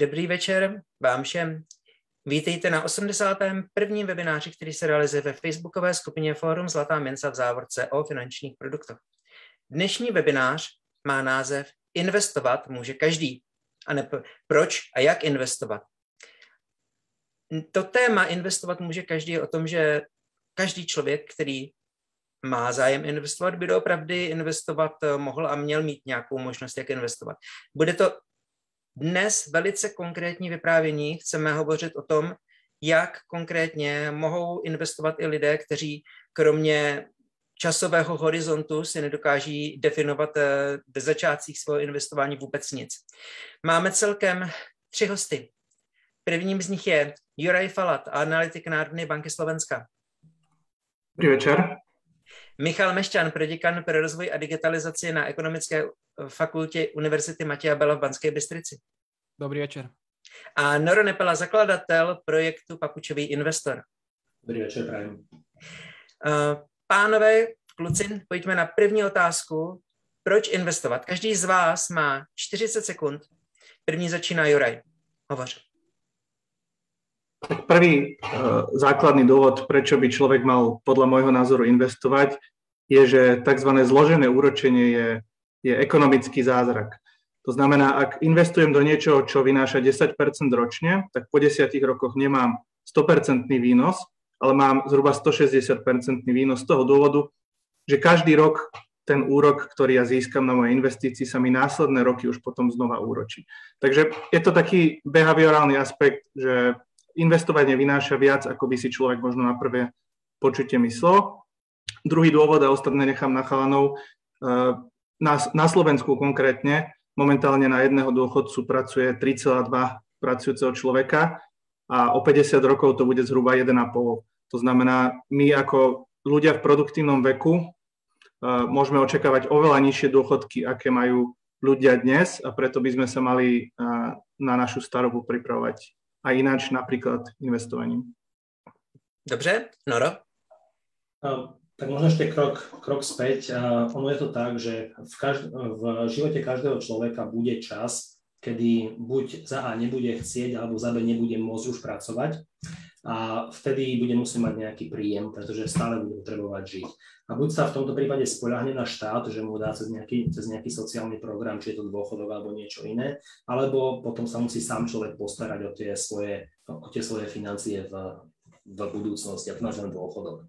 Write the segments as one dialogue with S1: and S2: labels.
S1: Dobrý večer vám všem. Vítejte na 81. webináři, který se realizuje ve facebookové skupině Fórum Zlatá mince v závorce o finančních produktech. Dnešní webinář má název Investovat může každý. A ne proč a jak investovat. To téma investovat může každý je o tom, že každý člověk, který má zájem investovat, by doopravdy investovat mohl a měl mít nějakou možnost, jak investovat. Bude to dnes velice konkrétní vyprávění. Chceme hovořit o tom, jak konkrétně mohou investovat i lidé, kteří kromě časového horizontu si nedokáží definovat eh, v začátcích svého investování vůbec nic. Máme celkem tři hosty. Prvním z nich je Juraj Falat, analytik Národní banky Slovenska.
S2: Dobrý večer.
S1: Michal Mešťan, proděkan pro rozvoj a digitalizaci na ekonomické fakultě Univerzity Matěja Bela v Banské Bystrici.
S3: Dobrý večer.
S1: A Noro Nepela, zakladatel projektu Papučový investor.
S4: Dobrý večer, prajem.
S1: Pánové, kluci, pojďme na první otázku. Proč investovat? Každý z vás má 40 sekund. První začíná Juraj. Hovoř.
S2: Prvý uh, základný dôvod, prečo by človek mal podľa môjho názoru investovať, je, že tzv. zložené úročenie je, je ekonomický zázrak. To znamená, ak investujem do niečoho, čo vynáša 10% ročne, tak po 10 rokoch nemám 100 výnos, ale mám zhruba 160 výnos z toho dôvodu, že každý rok ten úrok, ktorý ja získam na mojej investícii, sa mi následné roky už potom znova úročí. Takže je to taký behaviorálny aspekt, že investovanie vynáša viac, ako by si človek možno na prvé počutie myslel. Druhý dôvod, a ostatné nechám na chalanov, eh, na, na Slovensku konkrétne, momentálne na jedného dôchodcu pracuje 3,2 pracujúceho človeka a o 50 rokov to bude zhruba 1,5. To znamená, my ako ľudia v produktívnom veku eh, môžeme očakávať oveľa nižšie dôchodky, aké majú ľudia dnes a preto by sme sa mali eh, na našu starobu pripravovať a ináč napríklad investovaním.
S1: Dobře, Noro?
S4: Tak možno ešte krok, krok späť. Uh, ono je to tak, že v, každ- v živote každého človeka bude čas, kedy buď za A nebude chcieť, alebo za B nebude môcť už pracovať a vtedy bude musieť mať nejaký príjem, pretože stále bude potrebovať žiť. A buď sa v tomto prípade spoľahne na štát, že mu dá cez nejaký, cez nejaký sociálny program, či je to dôchodok alebo niečo iné, alebo potom sa musí sám človek postarať o tie svoje, o tie svoje financie v, v budúcnosti, a to náš dôchodok.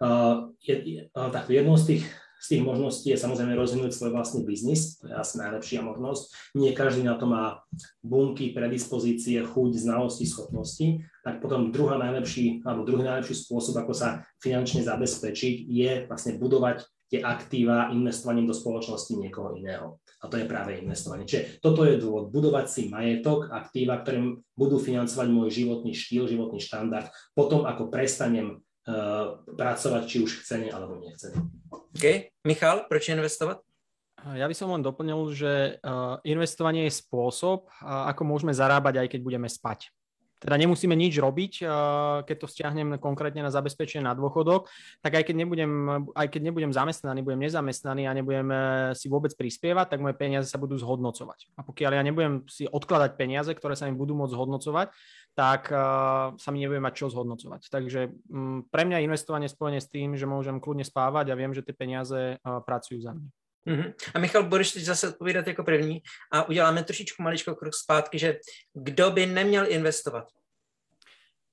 S4: Uh, je, uh, tak jednou z tých z tých možností je samozrejme rozvinúť svoj vlastný biznis, to je asi najlepšia možnosť. Nie každý na to má bunky, predispozície, chuť, znalosti, schopnosti, tak potom druhá najlepší, alebo druhý najlepší spôsob, ako sa finančne zabezpečiť, je vlastne budovať tie aktíva investovaním do spoločnosti niekoho iného. A to je práve investovanie. Čiže toto je dôvod, budovať si majetok, aktíva, ktoré budú financovať môj životný štýl, životný štandard, potom ako prestanem uh, pracovať, či už chcene alebo nechcene.
S1: OK. Michal, proč investovať?
S3: Ja by som len doplnil, že investovanie je spôsob, ako môžeme zarábať, aj keď budeme spať. Teda nemusíme nič robiť, keď to vzťahnem konkrétne na zabezpečenie na dôchodok, tak aj keď nebudem, aj keď nebudem zamestnaný, budem nezamestnaný a nebudem e, si vôbec prispievať, tak moje peniaze sa budú zhodnocovať. A pokiaľ ja nebudem si odkladať peniaze, ktoré sa mi budú môcť zhodnocovať, tak uh, sa mi nebude mať čo zhodnocovať. Takže um, pre mňa investovanie spojené s tým, že môžem kľudne spávať a viem, že tie peniaze pracujú za mňa.
S1: Uh-huh. A Michal, budeš teď zase odpovídat jako první a uděláme trošičku maličko krok zpátky, že kdo by neměl investovat?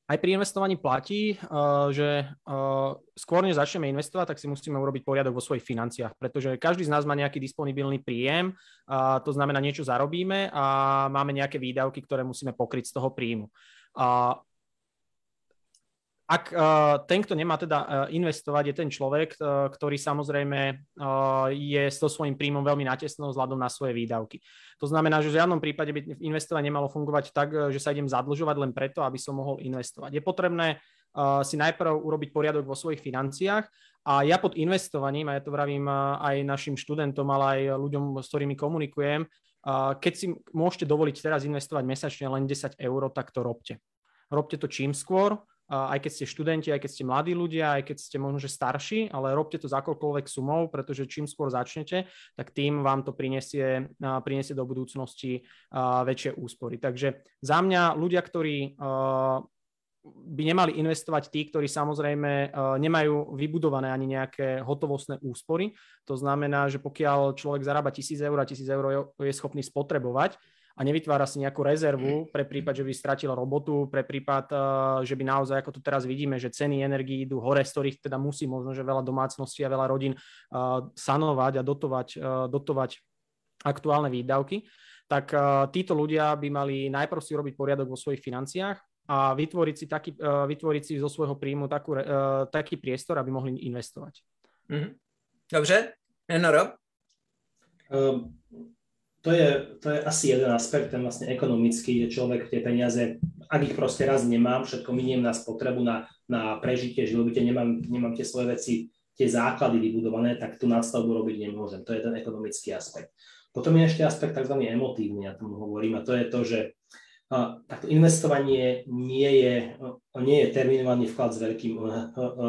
S3: Aj pri investovaní platí, uh, že uh, skôr než začneme investovať, tak si musíme urobiť poriadok vo svojich financiách, pretože každý z nás má nejaký disponibilný príjem, to znamená niečo zarobíme a máme nejaké výdavky, ktoré musíme pokryť z toho príjmu. Ak uh, ten, kto nemá teda uh, investovať, je ten človek, uh, ktorý samozrejme uh, je s to svojím príjmom veľmi natesno vzhľadom na svoje výdavky. To znamená, že v žiadnom prípade by investovanie nemalo fungovať tak, že sa idem zadlžovať len preto, aby som mohol investovať. Je potrebné si najprv urobiť poriadok vo svojich financiách a ja pod investovaním, a ja to vravím aj našim študentom, ale aj ľuďom, s ktorými komunikujem, keď si môžete dovoliť teraz investovať mesačne len 10 eur, tak to robte. Robte to čím skôr, aj keď ste študenti, aj keď ste mladí ľudia, aj keď ste možno že starší, ale robte to za akokoľvek sumou, pretože čím skôr začnete, tak tým vám to prinesie, prinesie do budúcnosti väčšie úspory. Takže za mňa ľudia, ktorí by nemali investovať tí, ktorí samozrejme nemajú vybudované ani nejaké hotovostné úspory. To znamená, že pokiaľ človek zarába 1000 eur a 1000 eur je schopný spotrebovať, a nevytvára si nejakú rezervu pre prípad, že by stratil robotu, pre prípad, eh, že by naozaj, ako to teraz vidíme, že ceny energií idú hore, z ktorých teda musí možno, že veľa domácností a veľa rodín eh, sanovať a dotovať, eh, dotovať aktuálne výdavky, tak títo ľudia by mali najprv si robiť poriadok vo svojich financiách a vytvoriť si, taký, vytvoriť si zo svojho príjmu takú, taký priestor, aby mohli investovať.
S1: Mm-hmm. Dobře, Noro?
S4: Um, to je, to je asi jeden aspekt, ten vlastne ekonomický, že človek tie peniaze, ak ich proste raz nemám, všetko miniem na spotrebu, na, na prežitie živobytie, nemám, nemám tie svoje veci, tie základy vybudované, tak tú nadstavbu robiť nemôžem. To je ten ekonomický aspekt. Potom je ešte aspekt tzv. emotívny, ja tomu hovorím, a to je to, že takto investovanie nie je, nie je terminovaný vklad s veľkým,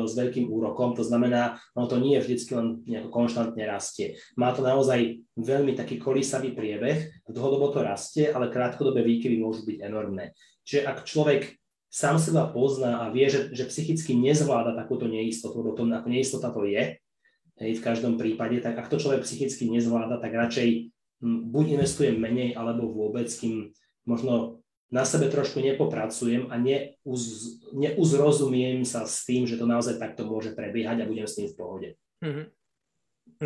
S4: s veľkým úrokom, to znamená, ono to nie je vždy len nejako konštantne rastie. Má to naozaj veľmi taký kolísavý priebeh, dlhodobo to rastie, ale krátkodobé výkyvy môžu byť enormné. Čiže ak človek sám seba pozná a vie, že, že psychicky nezvláda takúto neistotu, lebo to ako neistota to je, hej, v každom prípade, tak ak to človek psychicky nezvláda, tak radšej buď investuje menej, alebo vôbec, kým možno na sebe trošku nepopracujem a neuz, neuzrozumiem sa s tým, že to naozaj takto môže prebiehať a budem s tým v pohode.
S1: Mm-hmm.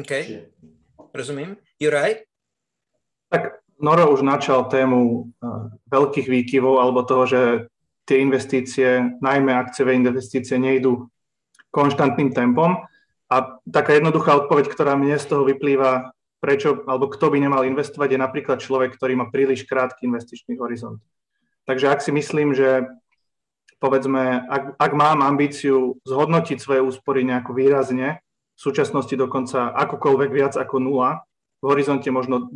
S1: OK, Čiže... rozumím. Juraj?
S2: Tak Noro už načal tému uh, veľkých výkyvov alebo toho, že tie investície, najmä akciové investície, nejdú konštantným tempom. A taká jednoduchá odpoveď, ktorá mne z toho vyplýva, prečo, alebo kto by nemal investovať, je napríklad človek, ktorý má príliš krátky investičný horizont. Takže ak si myslím, že povedzme, ak, ak mám ambíciu zhodnotiť svoje úspory nejako výrazne, v súčasnosti dokonca akokoľvek viac ako nula, v horizonte možno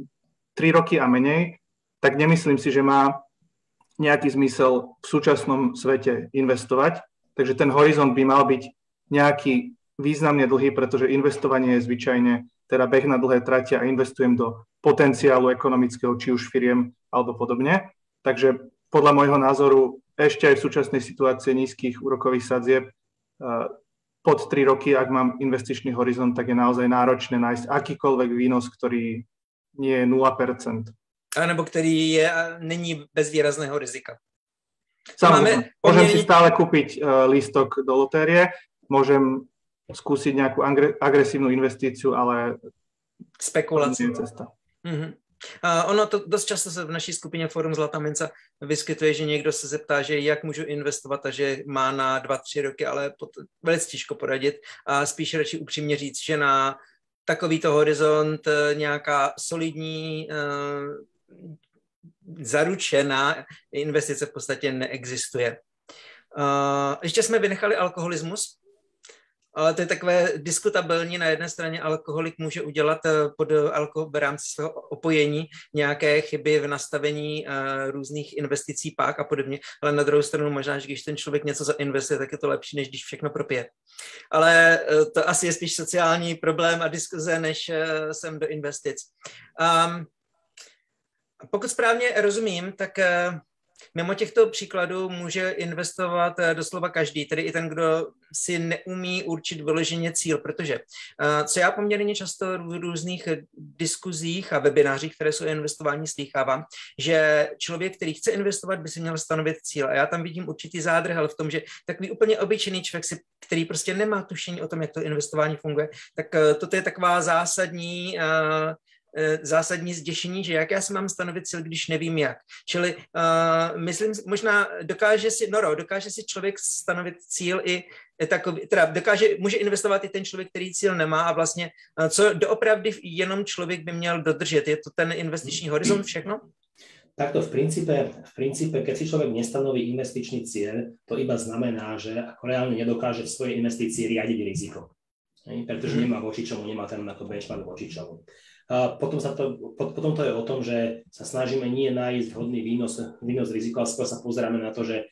S2: 3 roky a menej, tak nemyslím si, že má nejaký zmysel v súčasnom svete investovať. Takže ten horizont by mal byť nejaký významne dlhý, pretože investovanie je zvyčajne teda beh na dlhé trati a investujem do potenciálu ekonomického, či už firiem alebo podobne. Takže podľa môjho názoru ešte aj v súčasnej situácii nízkych úrokových sadzieb eh, pod 3 roky, ak mám investičný horizont, tak je naozaj náročné nájsť akýkoľvek výnos, ktorý nie je 0%.
S1: A nebo který je, není bez výrazného rizika.
S2: Samozrejme, môžem si stále kúpiť uh, lístok do lotérie, môžem skúsiť nejakú agresívnu investíciu, ale
S1: Spekuláciu.
S2: cesta.
S1: Mm-hmm. A ono to dost často se v naší skupině Forum Zlatá mince vyskytuje, že někdo se zeptá, že jak můžu investovat a že má na dva, tři roky, ale pod, velice těžko poradit a spíš radši upřímně říct, že na takovýto horizont eh, nějaká solidní uh, zaručená investice v podstatě neexistuje. Uh, ještě jsme vynechali alkoholismus, ale to je takové diskutabilní. Na jedné straně alkoholik může udělat eh, pod alko- v rámci svého opojení nějaké chyby v nastavení uh, různých investicí pák a podobně, ale na druhou stranu možná, že když ten člověk něco zainvestuje, tak je to lepší, než když všechno propije. Ale uh, to asi je spíš sociální problém a diskuze, než jsem do investic. Um, pokud správně rozumím, tak Mimo těchto příkladů může investovat eh, doslova každý, tedy i ten, kdo si neumí určit vyloženě cíl, protože eh, co já poměrně často v různých diskuzích a webinářích, které jsou investování, slýchávám, že člověk, který chce investovat, by si měl stanovit cíl. A já tam vidím určitý zádrhel v tom, že takový úplně obyčejný člověk, si, který prostě nemá tušení o tom, jak to investování funguje, tak eh, toto je taková zásadní zásadní zděšení, že jak já si mám stanovit cíl, když nevím jak. Čili uh, myslím, možná dokáže si, Noro, dokáže si člověk stanovit cíl i takový, teda dokáže, může investovat i ten člověk, který cíl nemá a vlastně uh, co doopravdy jenom člověk by měl dodržet. Je to ten investiční horizont všechno?
S4: Takto v princípe, v princípe, keď si človek nestanoví investičný cieľ, to iba znamená, že ako reálne nedokáže v svojej investícii riadiť riziko. Pretože mhm. nemá voči čomu, nemá ten ako benchmark voči čomu. A potom, sa to, potom to je o tom, že sa snažíme nie nájsť vhodný výnos, výnos riziko, ale skôr sa pozeráme na to, že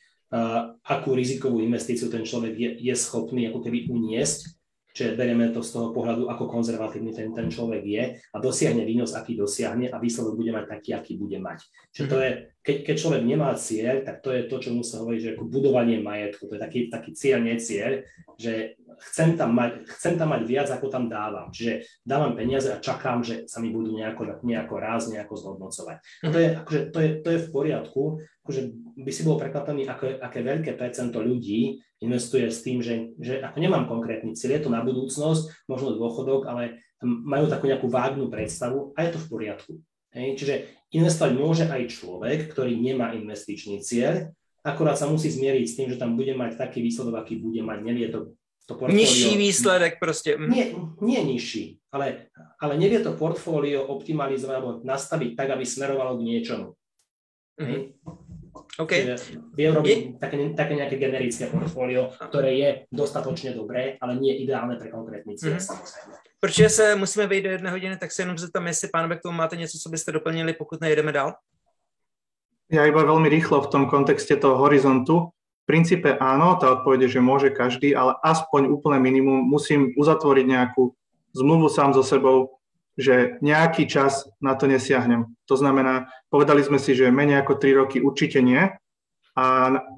S4: akú rizikovú investíciu ten človek je, je schopný ako keby uniesť Čiže berieme to z toho pohľadu, ako konzervatívny ten, ten človek je a dosiahne výnos, aký dosiahne a výsledok bude mať taký, aký bude mať. Čiže to je, keď, keď človek nemá cieľ, tak to je to, čo musí hovoriť, že ako budovanie majetku, to je taký, taký cieľ, nie cieľ, že chcem tam, mať, chcem tam mať viac, ako tam dávam. Čiže dávam peniaze a čakám, že sa mi budú nejako, nejako raz, nejako zhodnocovať. A to je, akože, to je, to je v poriadku, akože by si bol prekvapený, ako, aké veľké percento ľudí investuje s tým, že, že ako nemám konkrétny cieľ, je to na budúcnosť, možno dôchodok, ale majú takú nejakú vágnu predstavu a je to v poriadku. Hej? Čiže investovať môže aj človek, ktorý nemá investičný cieľ, akorát sa musí zmieriť s tým, že tam bude mať taký výsledok, aký bude mať. Nevie to to
S1: portfólio... Nižší výsledek proste.
S4: Mm. Nie, nie nižší, ale, ale nevie to portfólio optimalizovať alebo nastaviť tak, aby smerovalo k niečomu. Mm-hmm.
S1: OK.
S4: viem robiť je... také, také nejaké generické portfólio, ktoré je dostatočne dobré, ale nie ideálne pre konkrétny cieľ mm-hmm. samozrejme.
S1: Protože se musíme vejít do jedné hodiny, tak se jenom zeptám, jestli pánové k tomu máte něco, co byste doplnili, pokud nejdeme dál?
S2: Ja iba veľmi rýchlo v tom kontexte toho horizontu. Princípe áno, tá odpoveď je, že môže každý, ale aspoň úplné minimum musím uzatvoriť nejakú zmluvu sám so sebou, že nejaký čas na to nesiahnem. To znamená, povedali sme si, že menej ako 3 roky určite nie. A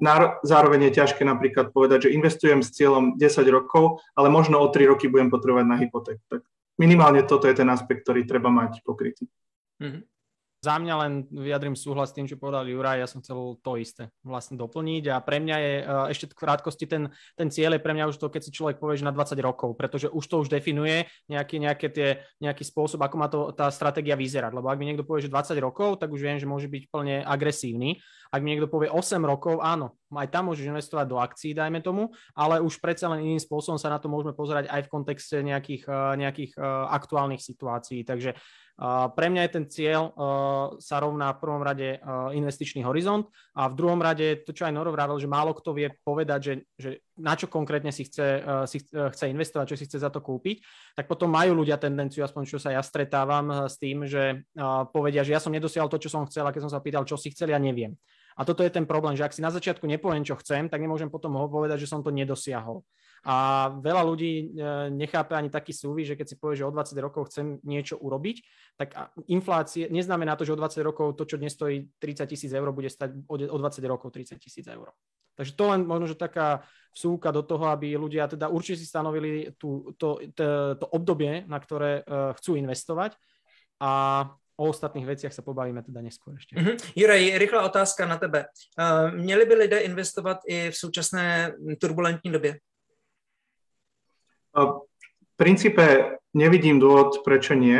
S2: na, zároveň je ťažké napríklad povedať, že investujem s cieľom 10 rokov, ale možno o 3 roky budem potrebovať na hypoték. Tak minimálne toto je ten aspekt, ktorý treba mať pokrytý. Mm-hmm.
S3: Za mňa len vyjadrím súhlas s tým, čo povedal Juraj, ja som chcel to isté vlastne doplniť a pre mňa je uh, ešte v krátkosti ten, ten cieľ je pre mňa už to, keď si človek povie, že na 20 rokov, pretože už to už definuje nejaký, nejaké tie, nejaký spôsob, ako má to, tá stratégia vyzerať. Lebo ak mi niekto povie, že 20 rokov, tak už viem, že môže byť plne agresívny. Ak mi niekto povie 8 rokov, áno, aj tam môžeš investovať do akcií, dajme tomu, ale už predsa len iným spôsobom sa na to môžeme pozerať aj v kontexte nejakých, uh, nejakých uh, aktuálnych situácií. Takže pre mňa je ten cieľ sa rovná v prvom rade investičný horizont a v druhom rade to, čo aj Noro vravil, že málo kto vie povedať, že, že na čo konkrétne si chce, si chce investovať, čo si chce za to kúpiť, tak potom majú ľudia tendenciu, aspoň čo sa ja stretávam s tým, že povedia, že ja som nedosiahol to, čo som chcel a keď som sa pýtal, čo si chcel, ja neviem. A toto je ten problém, že ak si na začiatku nepoviem, čo chcem, tak nemôžem potom ho povedať, že som to nedosiahol. A veľa ľudí e, nechápe ani taký súvis, že keď si povie, že o 20 rokov chcem niečo urobiť, tak inflácie neznamená to, že o 20 rokov to, čo dnes stojí 30 tisíc eur, bude stať o 20 rokov 30 tisíc eur. Takže to len možno, že taká vsúka do toho, aby ľudia teda určite si stanovili tú, to, to, to obdobie, na ktoré uh, chcú investovať a o ostatných veciach sa pobavíme teda neskôr ešte.
S1: Mm-hmm. Juraj, rychlá otázka na tebe. Uh, měli by lidé investovat i v současné turbulentní době?
S2: Princípe nevidím dôvod, prečo nie.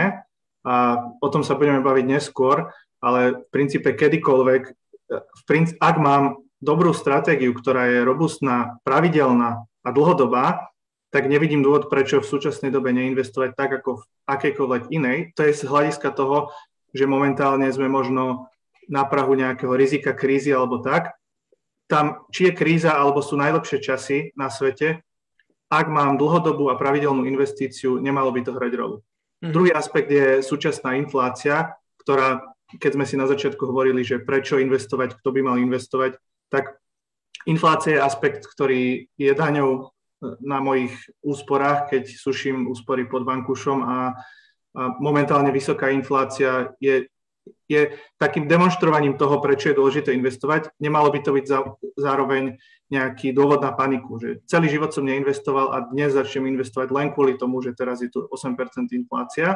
S2: A o tom sa budeme baviť neskôr, ale v princípe kedykoľvek, v princ- ak mám dobrú stratégiu, ktorá je robustná, pravidelná a dlhodobá, tak nevidím dôvod, prečo v súčasnej dobe neinvestovať tak, ako v akejkoľvek inej. To je z hľadiska toho, že momentálne sme možno na prahu nejakého rizika krízy alebo tak. Tam, či je kríza alebo sú najlepšie časy na svete, ak mám dlhodobú a pravidelnú investíciu, nemalo by to hrať rolu. Mm. Druhý aspekt je súčasná inflácia, ktorá, keď sme si na začiatku hovorili, že prečo investovať, kto by mal investovať, tak inflácia je aspekt, ktorý je daňou na mojich úsporách, keď suším úspory pod bankušom a, a momentálne vysoká inflácia je je takým demonstrovaním toho, prečo je dôležité investovať. Nemalo by to byť za, zároveň nejaký dôvod na paniku, že celý život som neinvestoval a dnes začnem investovať len kvôli tomu, že teraz je tu 8% inflácia.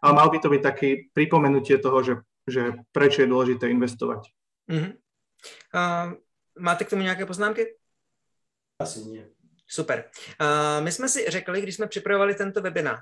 S2: Ale mal by to byť také pripomenutie toho, že, že prečo je dôležité investovať.
S1: Uh-huh. Uh, máte k tomu nějaké poznámky?
S4: Asi nie.
S1: Super. Uh, my jsme si řekli, když jsme připravovali tento webinář,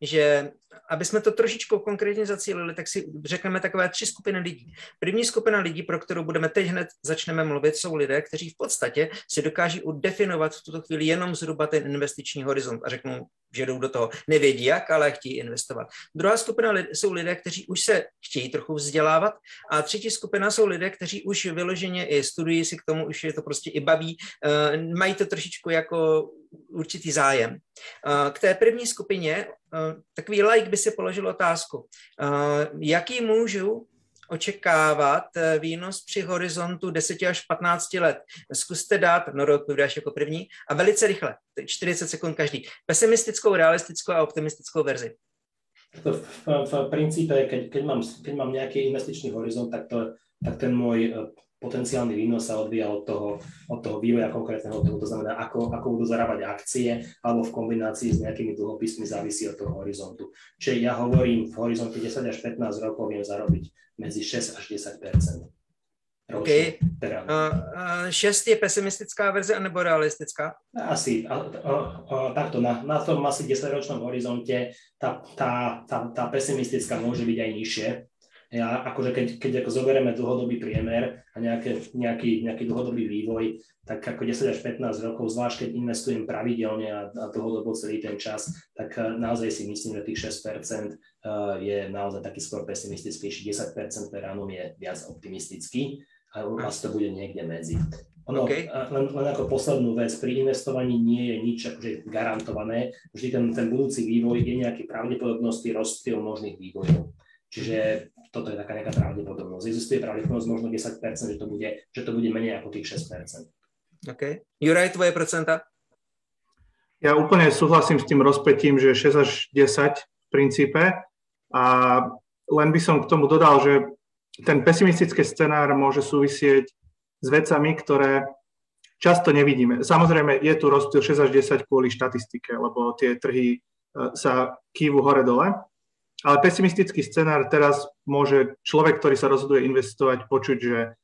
S1: že aby jsme to trošičku konkrétně zacílili, tak si řekneme takové tři skupiny lidí. První skupina lidí, pro kterou budeme teď hned začneme mluvit, jsou lidé, kteří v podstatě si dokáží udefinovat v tuto chvíli jenom zhruba ten investiční horizont a řeknou, že jdou do toho, nevědí jak, ale chtějí investovat. Druhá skupina lid, jsou lidé, kteří už se chtějí trochu vzdělávat a třetí skupina jsou lidé, kteří už vyloženě i studují si k tomu, už je to prostě i baví, uh, mají to trošičku jako určitý zájem. Uh, k té první skupině uh, takový like by si položil otázku, jaký můžu očekávat eh, výnos při horizontu 10 až 15 let? Zkuste dát, no odpovídáš jako první, a velice rychle, 40 sekund každý, pesimistickou, realistickou a optimistickou verzi.
S4: V, v, v princípe, keď, keď, mám, keď mám nejaký investičný horizont, tak, to, tak ten môj eh, potenciálny výnos sa odvíja od toho, od toho vývoja konkrétneho trhu, to znamená, ako, ako budú zarábať akcie, alebo v kombinácii s nejakými dlhopismi závisí od toho horizontu. Čiže ja hovorím, v horizonte 10 až 15 rokov viem zarobiť medzi 6 až 10
S1: OK. Uh, uh, 6 je pesimistická verze anebo realistická?
S4: Asi. A, a, a, takto, na, na tom asi 10-ročnom horizonte tá, tá, tá, tá pesimistická môže byť aj nižšie, ja, akože keď, keď ako zoberieme dlhodobý priemer a nejaké, nejaký, nejaký dlhodobý vývoj, tak ako 10 až 15 rokov, zvlášť keď investujem pravidelne a, a dlhodobo celý ten čas, tak eh, naozaj si myslím, že tých 6% eh, je naozaj taký skôr pesimistickejší, 10% per annum je viac optimistický a u vás to bude niekde medzi. Ono, okay. len, len ako poslednú vec, pri investovaní nie je nič akože garantované, vždy ten, ten budúci vývoj je nejaký pravdepodobnosti rozptyl možných vývojov. Čiže toto je taká nejaká pravdepodobnosť. Existuje pravdepodobnosť možno 10%, že to bude, že to bude menej ako tých 6%.
S1: OK. Juraj, tvoje procenta?
S2: Ja úplne súhlasím s tým rozpetím, že 6 až 10 v princípe. A len by som k tomu dodal, že ten pesimistický scenár môže súvisieť s vecami, ktoré často nevidíme. Samozrejme, je tu rozptyl 6 až 10 kvôli štatistike, lebo tie trhy e, sa kývu hore-dole. Ale pesimistický scenár teraz môže človek, ktorý sa rozhoduje investovať, počuť, že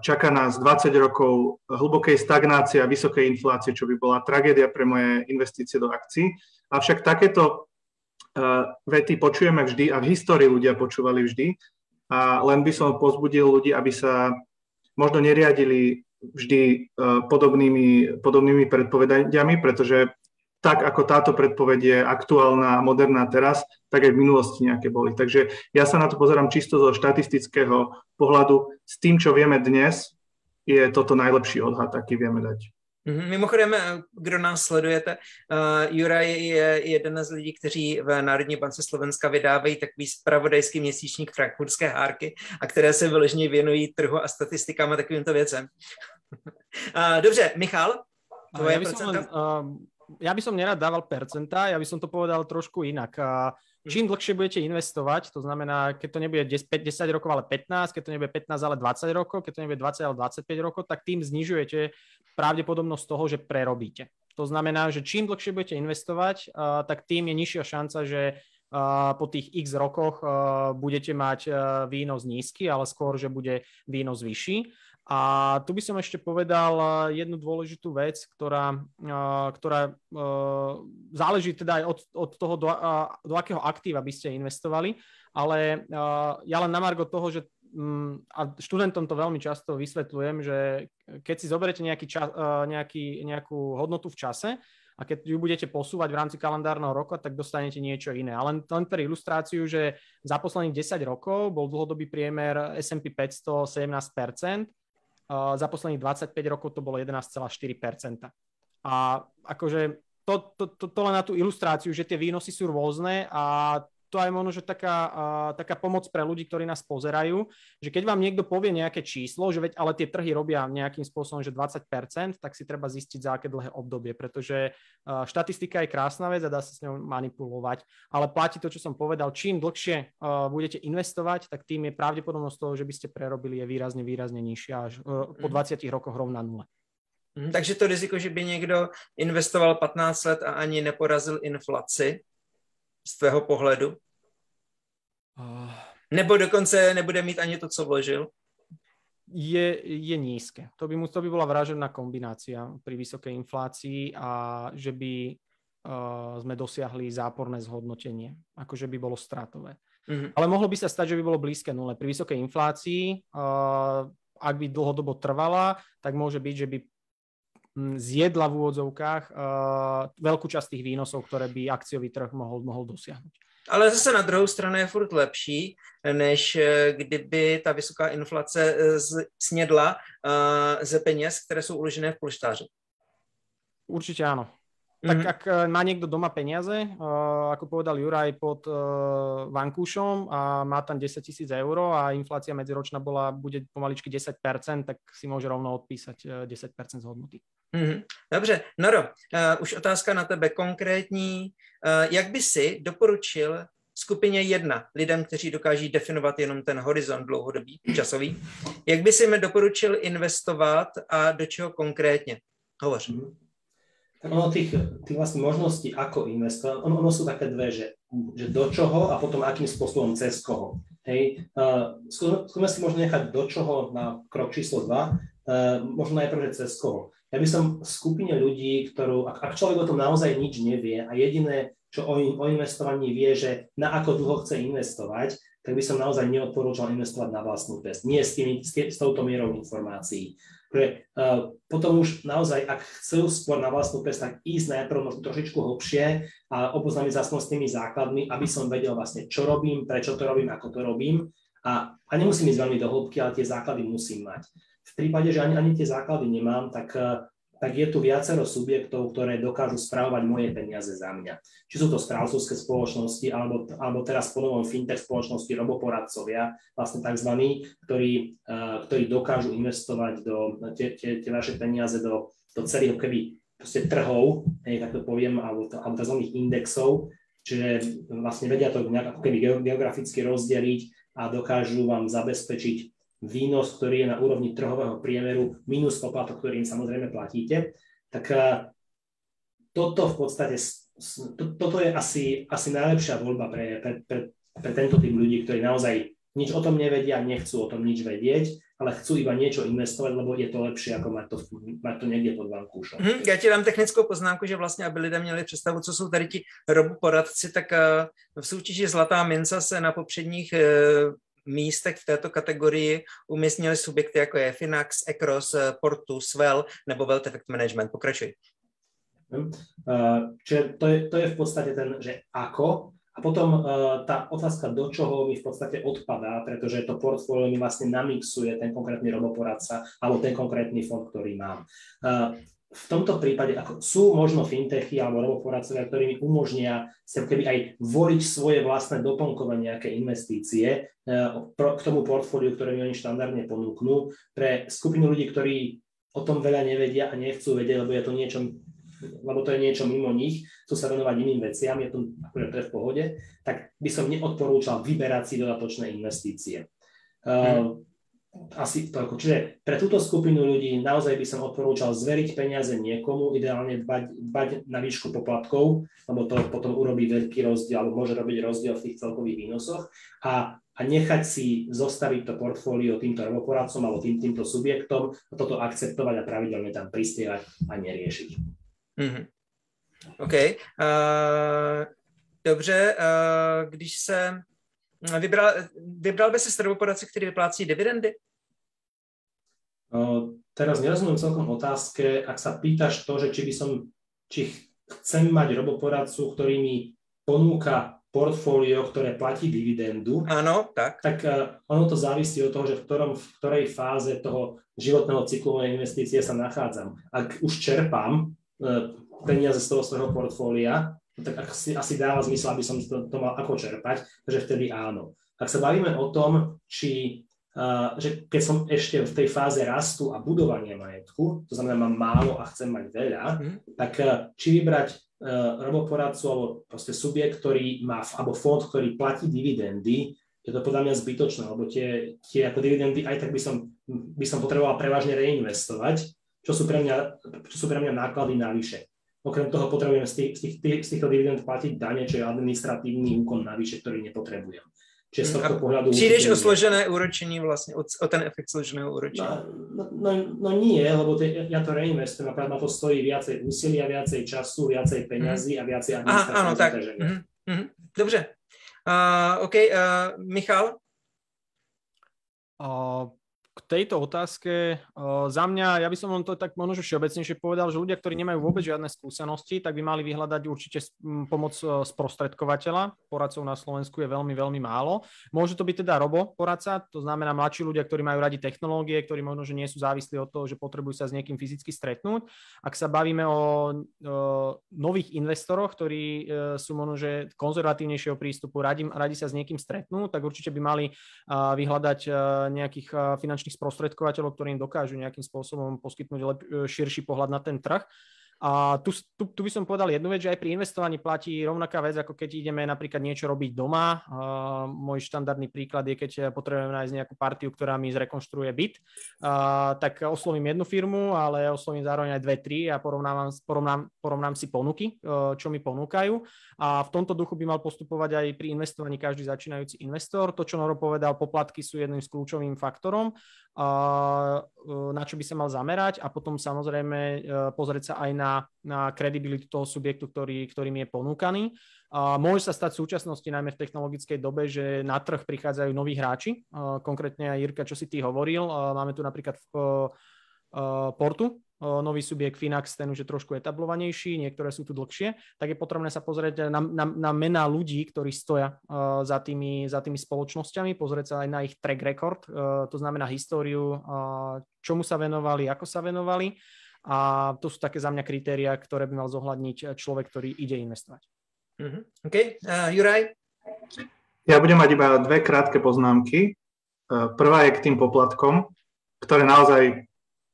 S2: čaká nás 20 rokov hlbokej stagnácie a vysokej inflácie, čo by bola tragédia pre moje investície do akcií. Avšak takéto vety počujeme vždy a v histórii ľudia počúvali vždy. A len by som pozbudil ľudí, aby sa možno neriadili vždy podobnými, podobnými predpovediami, pretože tak ako táto predpoveď je aktuálna a moderná teraz, tak aj v minulosti nejaké boli. Takže ja sa na to pozerám čisto zo štatistického pohľadu. S tým, čo vieme dnes, je toto najlepší odhad, aký vieme dať.
S1: Mhm, mimochodem, kdo nás sledujete, uh, Juraj je jeden z lidí, kteří v Národní bance Slovenska vydávají takový spravodajský měsíčník Frankfurtské hárky a které se vyloženě věnují trhu a statistikám a takovýmto věcem. uh, dobře, Michal,
S3: tvoje ja procenta? Len, uh, ja by som nerad dával percentá, ja by som to povedal trošku inak. Mhm. Čím dlhšie budete investovať, to znamená, keď to nebude 10, 10 rokov, ale 15, keď to nebude 15, ale 20 rokov, keď to nebude 20, ale 25 rokov, tak tým znižujete pravdepodobnosť toho, že prerobíte. To znamená, že čím dlhšie budete investovať, tak tým je nižšia šanca, že po tých x rokoch budete mať výnos nízky, ale skôr, že bude výnos vyšší. A tu by som ešte povedal eh, jednu dôležitú vec, ktorá, eh, ktorá eh, záleží teda aj od, od toho, do, do akého aktíva by ste investovali, ale ja len na margo toho, že mm, a študentom to veľmi často vysvetľujem, že keď si zoberete nejaký čas, nejaký, nejakú hodnotu v čase a keď ju budete posúvať v rámci kalendárneho roka, tak dostanete niečo iné. Ale len, pre ilustráciu, že za posledných 10 rokov bol dlhodobý priemer S&P 500 17%, za posledných 25 rokov to bolo 11,4%. A akože to, to, to, to len na tú ilustráciu, že tie výnosy sú rôzne a to aj možno, že taká, uh, taká pomoc pre ľudí, ktorí nás pozerajú, že keď vám niekto povie nejaké číslo, že veď ale tie trhy robia nejakým spôsobom, že 20%, tak si treba zistiť za aké dlhé obdobie, pretože uh, štatistika je krásna vec a dá sa s ňou manipulovať, ale platí to, čo som povedal, čím dlhšie uh, budete investovať, tak tým je pravdepodobnosť toho, že by ste prerobili je výrazne, výrazne nižšia až uh, po 20 mhm. rokoch rovná nule.
S1: Mhm, takže to riziko, že by někdo investoval 15 let a ani neporazil inflaci, z tvého pohledu? Uh, Nebo dokonce nebude mít ani to, co vložil?
S3: Je, je nízke. To by, to by bola vražená kombinácia pri vysokej inflácii a že by uh, sme dosiahli záporné zhodnotenie, akože by bolo stratové. Uh-huh. Ale mohlo by sa stať, že by bolo blízke nule. Pri vysokej inflácii, uh, ak by dlhodobo trvala, tak môže byť, že by zjedla v úvodzovkách uh, veľkú časť tých výnosov, ktoré by akciový trh mohol, mohol dosiahnuť.
S1: Ale zase na druhou stranu je furt lepší, než eh, kdyby ta vysoká inflace eh, snědla uh, ze peněz, které jsou uložené v polštáři.
S3: Určite áno. Tak mm-hmm. ak eh, má niekto doma peniaze, uh, ako povedal Juraj pod uh, vankúšom a má tam 10 tisíc eur a inflácia medziročná bola, bude pomaličky 10%, tak si môže rovno odpísať uh, 10% z hodnoty.
S1: Mm-hmm. Dobře, Noro, uh, už otázka na tebe konkrétní. Uh, jak by si doporučil skupině jedna, lidem, kteří dokáží definovat jenom ten horizont dlouhodobý, časový, jak by si mi doporučil investovat a do čeho konkrétne? Hovor. Mm-hmm.
S4: Ono tých, tých vlastne možností, ako investovať, ono, ono sú také dve, že, že do čoho a potom akým spôsobom cez koho. Hej, uh, skúsme si možno nechať do čoho na krok číslo 2, uh, možno najprv, že cez koho. Ja by som v skupine ľudí, ktorú, ak, ak človek o tom naozaj nič nevie a jediné, čo o, o investovaní vie, že na ako dlho chce investovať, tak by som naozaj neodporúčal investovať na vlastnú pest. Nie s, tými, s, s touto mierou informácií. Pre, uh, potom už naozaj, ak chcú skôr na vlastnú pest, tak ísť najprv možno trošičku hlbšie a oboznámiť sa s tými základmi, aby som vedel vlastne, čo robím, prečo to robím, ako to robím. A, a nemusím ísť veľmi do hĺbky, ale tie základy musím mať. V prípade, že ani, ani tie základy nemám, tak uh, tak je tu viacero subjektov, ktoré dokážu správovať moje peniaze za mňa. Či sú to správcovské spoločnosti, alebo, alebo teraz po novom fintech spoločnosti roboporadcovia, vlastne tzv., ktorí, uh, ktorí dokážu investovať do tie, tie, tie vaše peniaze do, do celých keby proste trhov, hej, tak to poviem, alebo, to, alebo tzv. indexov, čiže vlastne vedia to nejak ako keby geograficky rozdeliť a dokážu vám zabezpečiť výnos, ktorý je na úrovni trhového priemeru minus poplatok, ktorým samozrejme platíte, tak eh, toto v podstate, to, toto je asi, asi najlepšia voľba pre, pre, pre, pre tento typ ľudí, ktorí naozaj nič o tom nevedia, nechcú o tom nič vedieť, ale chcú iba niečo investovať, lebo je to lepšie, ako mať to, mať to niekde pod vankúšom.
S1: Hmm, já ti dám technickou poznámku, že vlastně, aby lidé měli představu, co jsou tady ti roboporadci, tak uh, v soutěži Zlatá minca se na popředních uh, místech v této kategorii umístnili subjekty, jako je Finax, Ecros, Portus, Well nebo Wealth Effect Management. Pokračuj.
S4: Uh, čiže to je, to je v podstate ten, že ako, a potom uh, tá otázka, do čoho mi v podstate odpadá, pretože to portfólio mi vlastne namixuje ten konkrétny roboporadca alebo ten konkrétny fond, ktorý mám. V tomto prípade ako sú možno fintechy alebo roboporadcovia, ktorí mi umožnia sa keby aj voliť svoje vlastné doplnkové nejaké investície eh, k tomu portfóliu, ktoré mi oni štandardne ponúknú. Pre skupinu ľudí, ktorí o tom veľa nevedia a nechcú vedieť, lebo je to niečo lebo to je niečo mimo nich, chcú sa venovať iným veciam, je to, akože v pohode, tak by som neodporúčal vyberať si dodatočné investície. Hmm asi toľko. Čiže pre túto skupinu ľudí naozaj by som odporúčal zveriť peniaze niekomu, ideálne dbať, dbať na výšku poplatkov, lebo to potom urobí veľký rozdiel, alebo môže robiť rozdiel v tých celkových výnosoch a, a nechať si zostaviť to portfólio týmto roboporadcom alebo tým, týmto subjektom a toto akceptovať a pravidelne tam prispievať a neriešiť.
S1: Mm-hmm. OK. Uh, dobře, uh, když se Vybral, vybral by si stravoporadce, ktorý vyplácí dividendy?
S4: Uh, teraz nerozumiem celkom otázke, ak sa pýtaš to, že či by som, či chcem mať roboporadcu, ktorý mi ponúka portfólio, ktoré platí dividendu.
S1: Áno, tak.
S4: Tak uh, ono to závisí od toho, že v, ktorom, v ktorej fáze toho životného cyklu mojej investície sa nachádzam. Ak už čerpám uh, peniaze z toho svojho portfólia, tak asi, asi dáva zmysel, aby som to, to mal ako čerpať, takže vtedy áno. Ak sa bavíme o tom, či Uh, že keď som ešte v tej fáze rastu a budovania majetku, to znamená, mám málo a chcem mať veľa, mm. tak uh, či vybrať uh, roboporadcu alebo proste subjekt, ktorý má, alebo fond, ktorý platí dividendy, je to podľa mňa zbytočné, lebo tie, tie ako dividendy aj tak by som, by som potreboval prevažne reinvestovať, čo sú pre mňa, čo sú pre mňa náklady navyše. Okrem toho potrebujem z, tých, z, tých, z týchto dividend platiť dane, čo je administratívny úkon navyše, ktorý nepotrebujem. Čiže z tohto pohľadu...
S1: Přijdeš o složené úročení vlastne, o, o ten efekt složeného úročenia.
S4: No, no, no nie, lebo to, ja to reinvestujem, akorát na to stojí viacej úsilia, viacej času, viacej peňazí mm. a viacej administratívnych
S1: Áno, tak. Mm, mm, dobře. Uh, OK, uh, Michal?
S3: Uh, k tejto otázke uh, za mňa, ja by som len to tak možno všeobecnejšie povedal, že ľudia, ktorí nemajú vôbec žiadne skúsenosti, tak by mali vyhľadať určite pomoc sprostredkovateľa. Poradcov na Slovensku je veľmi, veľmi málo. Môže to byť teda robo poradca, to znamená mladší ľudia, ktorí majú radi technológie, ktorí možno, že nie sú závislí od toho, že potrebujú sa s niekým fyzicky stretnúť. Ak sa bavíme o uh, nových investoroch, ktorí uh, sú možno, že konzervatívnejšieho prístupu, radi, radi sa s niekým stretnúť, tak určite by mali vyhľadať uh, nejakých finančných finančných sprostredkovateľov, ktorí im dokážu nejakým spôsobom poskytnúť lep, e, širší pohľad na ten trh. A tu, tu, tu by som povedal jednu vec, že aj pri investovaní platí rovnaká vec, ako keď ideme napríklad niečo robiť doma. Uh, môj štandardný príklad je, keď potrebujeme nájsť nejakú partiu, ktorá mi zrekonštruuje byt, uh, tak oslovím jednu firmu, ale oslovím zároveň aj dve, tri a porovnám, porovnám, porovnám si ponuky, uh, čo mi ponúkajú. A v tomto duchu by mal postupovať aj pri investovaní každý začínajúci investor. To, čo Noro povedal, poplatky sú jedným z kľúčovým faktorom na čo by sa mal zamerať a potom samozrejme e, pozrieť sa aj na, na kredibilitu toho subjektu, ktorý, ktorým je ponúkaný. Môže sa stať v súčasnosti, najmä v technologickej dobe, že na trh prichádzajú noví hráči, konkrétne aj Jirka, čo si ty hovoril. Máme tu napríklad v Portu, nový subjekt Finax, ten už je trošku etablovanejší, niektoré sú tu dlhšie, tak je potrebné sa pozrieť na, na, na mená ľudí, ktorí stoja uh, za, tými, za tými spoločnosťami, pozrieť sa aj na ich track record, uh, to znamená históriu, uh, čomu sa venovali, ako sa venovali a to sú také za mňa kritéria, ktoré by mal zohľadniť človek, ktorý ide investovať.
S1: Mm-hmm. OK. Uh, Juraj?
S2: Ja budem mať iba dve krátke poznámky. Prvá je k tým poplatkom, ktoré naozaj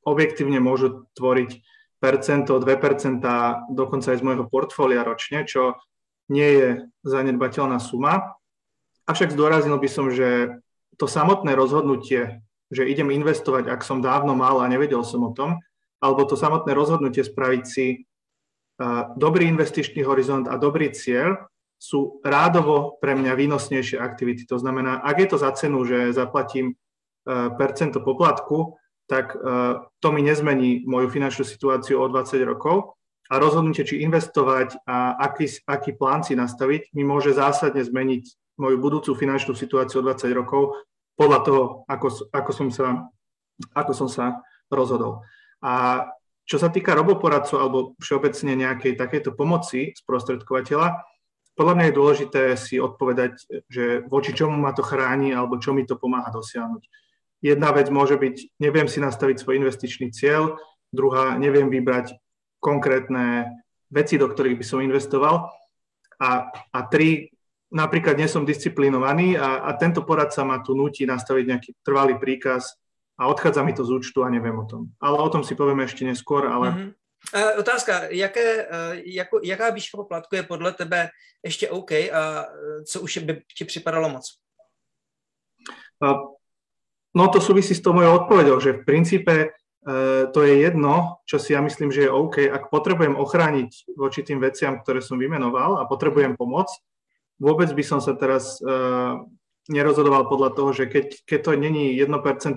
S2: objektívne môžu tvoriť percento, 2%, dokonca aj z môjho portfólia ročne, čo nie je zanedbateľná suma. Avšak zdôraznil by som, že to samotné rozhodnutie, že idem investovať, ak som dávno mal a nevedel som o tom, alebo to samotné rozhodnutie spraviť si dobrý investičný horizont a dobrý cieľ sú rádovo pre mňa výnosnejšie aktivity. To znamená, ak je to za cenu, že zaplatím percento poplatku, tak e, to mi nezmení moju finančnú situáciu o 20 rokov a rozhodnutie, či investovať a aký, aký plán si nastaviť, mi môže zásadne zmeniť moju budúcu finančnú situáciu o 20 rokov podľa toho, ako, ako, som, sa, ako som sa rozhodol. A čo sa týka roboporadcov alebo všeobecne nejakej takejto pomoci sprostredkovateľa, podľa mňa je dôležité si odpovedať, že voči čomu ma to chráni alebo čo mi to pomáha dosiahnuť. Jedna vec môže byť, neviem si nastaviť svoj investičný cieľ, druhá, neviem vybrať konkrétne veci, do ktorých by som investoval. A, a tri, napríklad nie som disciplinovaný a, a tento poradca ma tu nutí nastaviť nejaký trvalý príkaz a odchádza mi to z účtu a neviem o tom. Ale o tom si povieme ešte neskôr, ale... Mm-hmm.
S1: Uh, otázka, jaké, uh, jako, jaká výška poplatku je podle tebe ještě OK a co už by ti připadalo moc?
S2: Uh, No to súvisí s tou mojou odpovedou, že v princípe e, to je jedno, čo si ja myslím, že je OK. Ak potrebujem ochrániť voči tým veciam, ktoré som vymenoval a potrebujem pomôcť, vôbec by som sa teraz nerozhodoval podľa toho, že keď, keď to není 1%,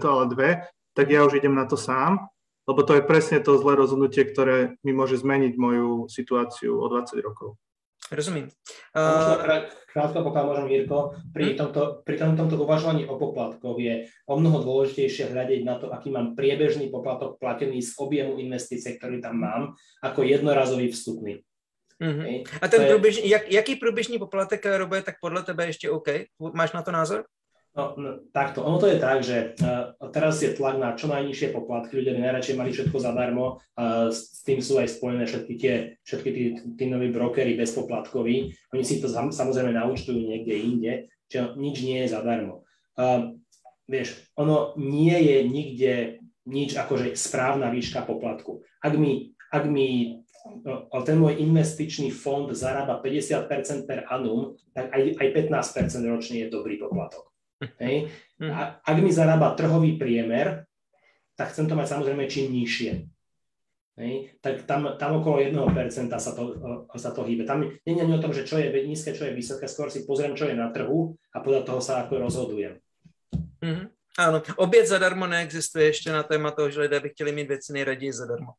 S2: ale 2, tak ja už idem na to sám, lebo to je presne to zlé rozhodnutie, ktoré mi môže zmeniť moju situáciu o 20 rokov.
S1: Rozumím.
S4: Uh... krátko, pokiaľ môžem, Jirko, pri, hm? tomto, pri tomto uvažovaní o poplatkoch je o mnoho dôležitejšie hľadiť na to, aký mám priebežný poplatok platený z objemu investície, ktorý tam mám, ako jednorazový vstupný.
S1: Uh-huh. A ten je... průběžný, jak, jaký průběžný poplatek robuje, tak podle tebe ještě OK? Máš na to názor?
S4: No, no, takto. Ono to je tak, že uh, teraz je tlak na čo najnižšie poplatky. Ľudia by najradšej mali všetko zadarmo. Uh, s tým sú aj spojené všetky tie, všetky tí, tí noví brokery bezpoplatkoví. Oni si to samozrejme naučtujú niekde inde, že nič nie je zadarmo. Uh, vieš, ono nie je nikde nič akože správna výška poplatku. Ak mi, ak mi ten môj investičný fond zarába 50% per annum, tak aj, aj 15% ročne je dobrý poplatok. Hej. Hm. A ak mi zarába trhový priemer, tak chcem to mať samozrejme čím nižšie. Hej. Tak tam, tam okolo 1% sa to, sa to hýbe. Tam nie je o tom, že čo je nízke, čo je vysoké, skôr si pozriem, čo je na trhu a podľa toho sa ako rozhodujem.
S1: Mm-hmm. Áno, oběd zadarmo neexistuje ještě na téma toho, že lidé by chtěli mít věci nejraději zadarmo.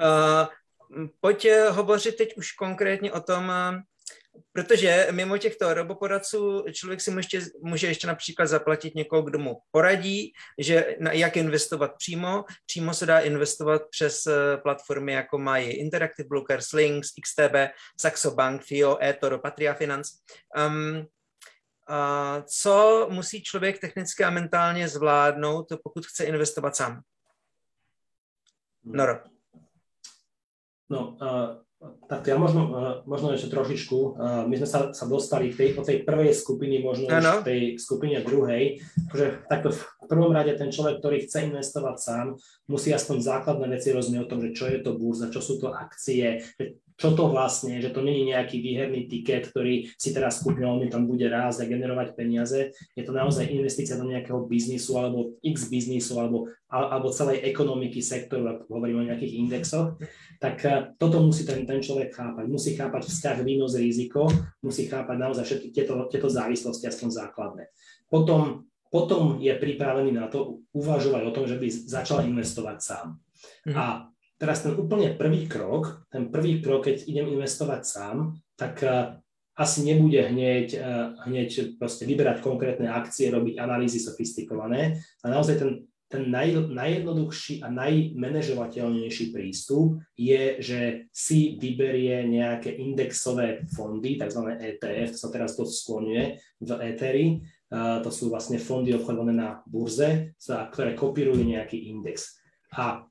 S1: Uh, pojď hovořit teď už konkrétně o tom, protože mimo těchto roboporadců člověk si může, může ještě například zaplatit někoho, kdo mu poradí, že na, jak investovat přímo. Přímo se dá investovat přes eh, platformy, jako mají Interactive Brokers, Links, XTB, Saxo Bank, FIO, eToro, Patria Finance. Um, a co musí člověk technicky a mentálně zvládnout, pokud chce investovat sám? Noro.
S4: No, uh, tak ja možno, uh, možno ešte trošičku. Uh, my sme sa, sa dostali k tej, od tej prvej skupiny, možno už k tej skupine druhej. Že takto v prvom rade ten človek, ktorý chce investovať sám, musí aspoň základné veci rozumieť o tom, že čo je to burza, čo sú to akcie, čo to vlastne, že to je nejaký výherný tiket, ktorý si teraz kúpil, on tam bude raz a generovať peniaze. Je to naozaj investícia do nejakého biznisu alebo x biznisu alebo, alebo celej ekonomiky sektoru, ak hovorím o nejakých indexoch. Tak eh, toto musí ten, ten človek chápať. Musí chápať vzťah výnos riziko, musí chápať naozaj všetky tieto, tieto závislosti, aspoň základné. Potom, potom je pripravený na to uvažovať o tom, že by začal investovať sám. Mm-hmm. A teraz ten úplne prvý krok, ten prvý krok, keď idem investovať sám, tak uh, asi nebude hneď, uh, hneď proste vyberať konkrétne akcie, robiť analýzy sofistikované. A naozaj ten, ten naj, najjednoduchší a najmenežovateľnejší prístup je, že si vyberie nejaké indexové fondy, tzv. ETF, to sa teraz dosť skloňuje v Etheri. To sú vlastne fondy obchodované na burze, ktoré kopírujú nejaký index. A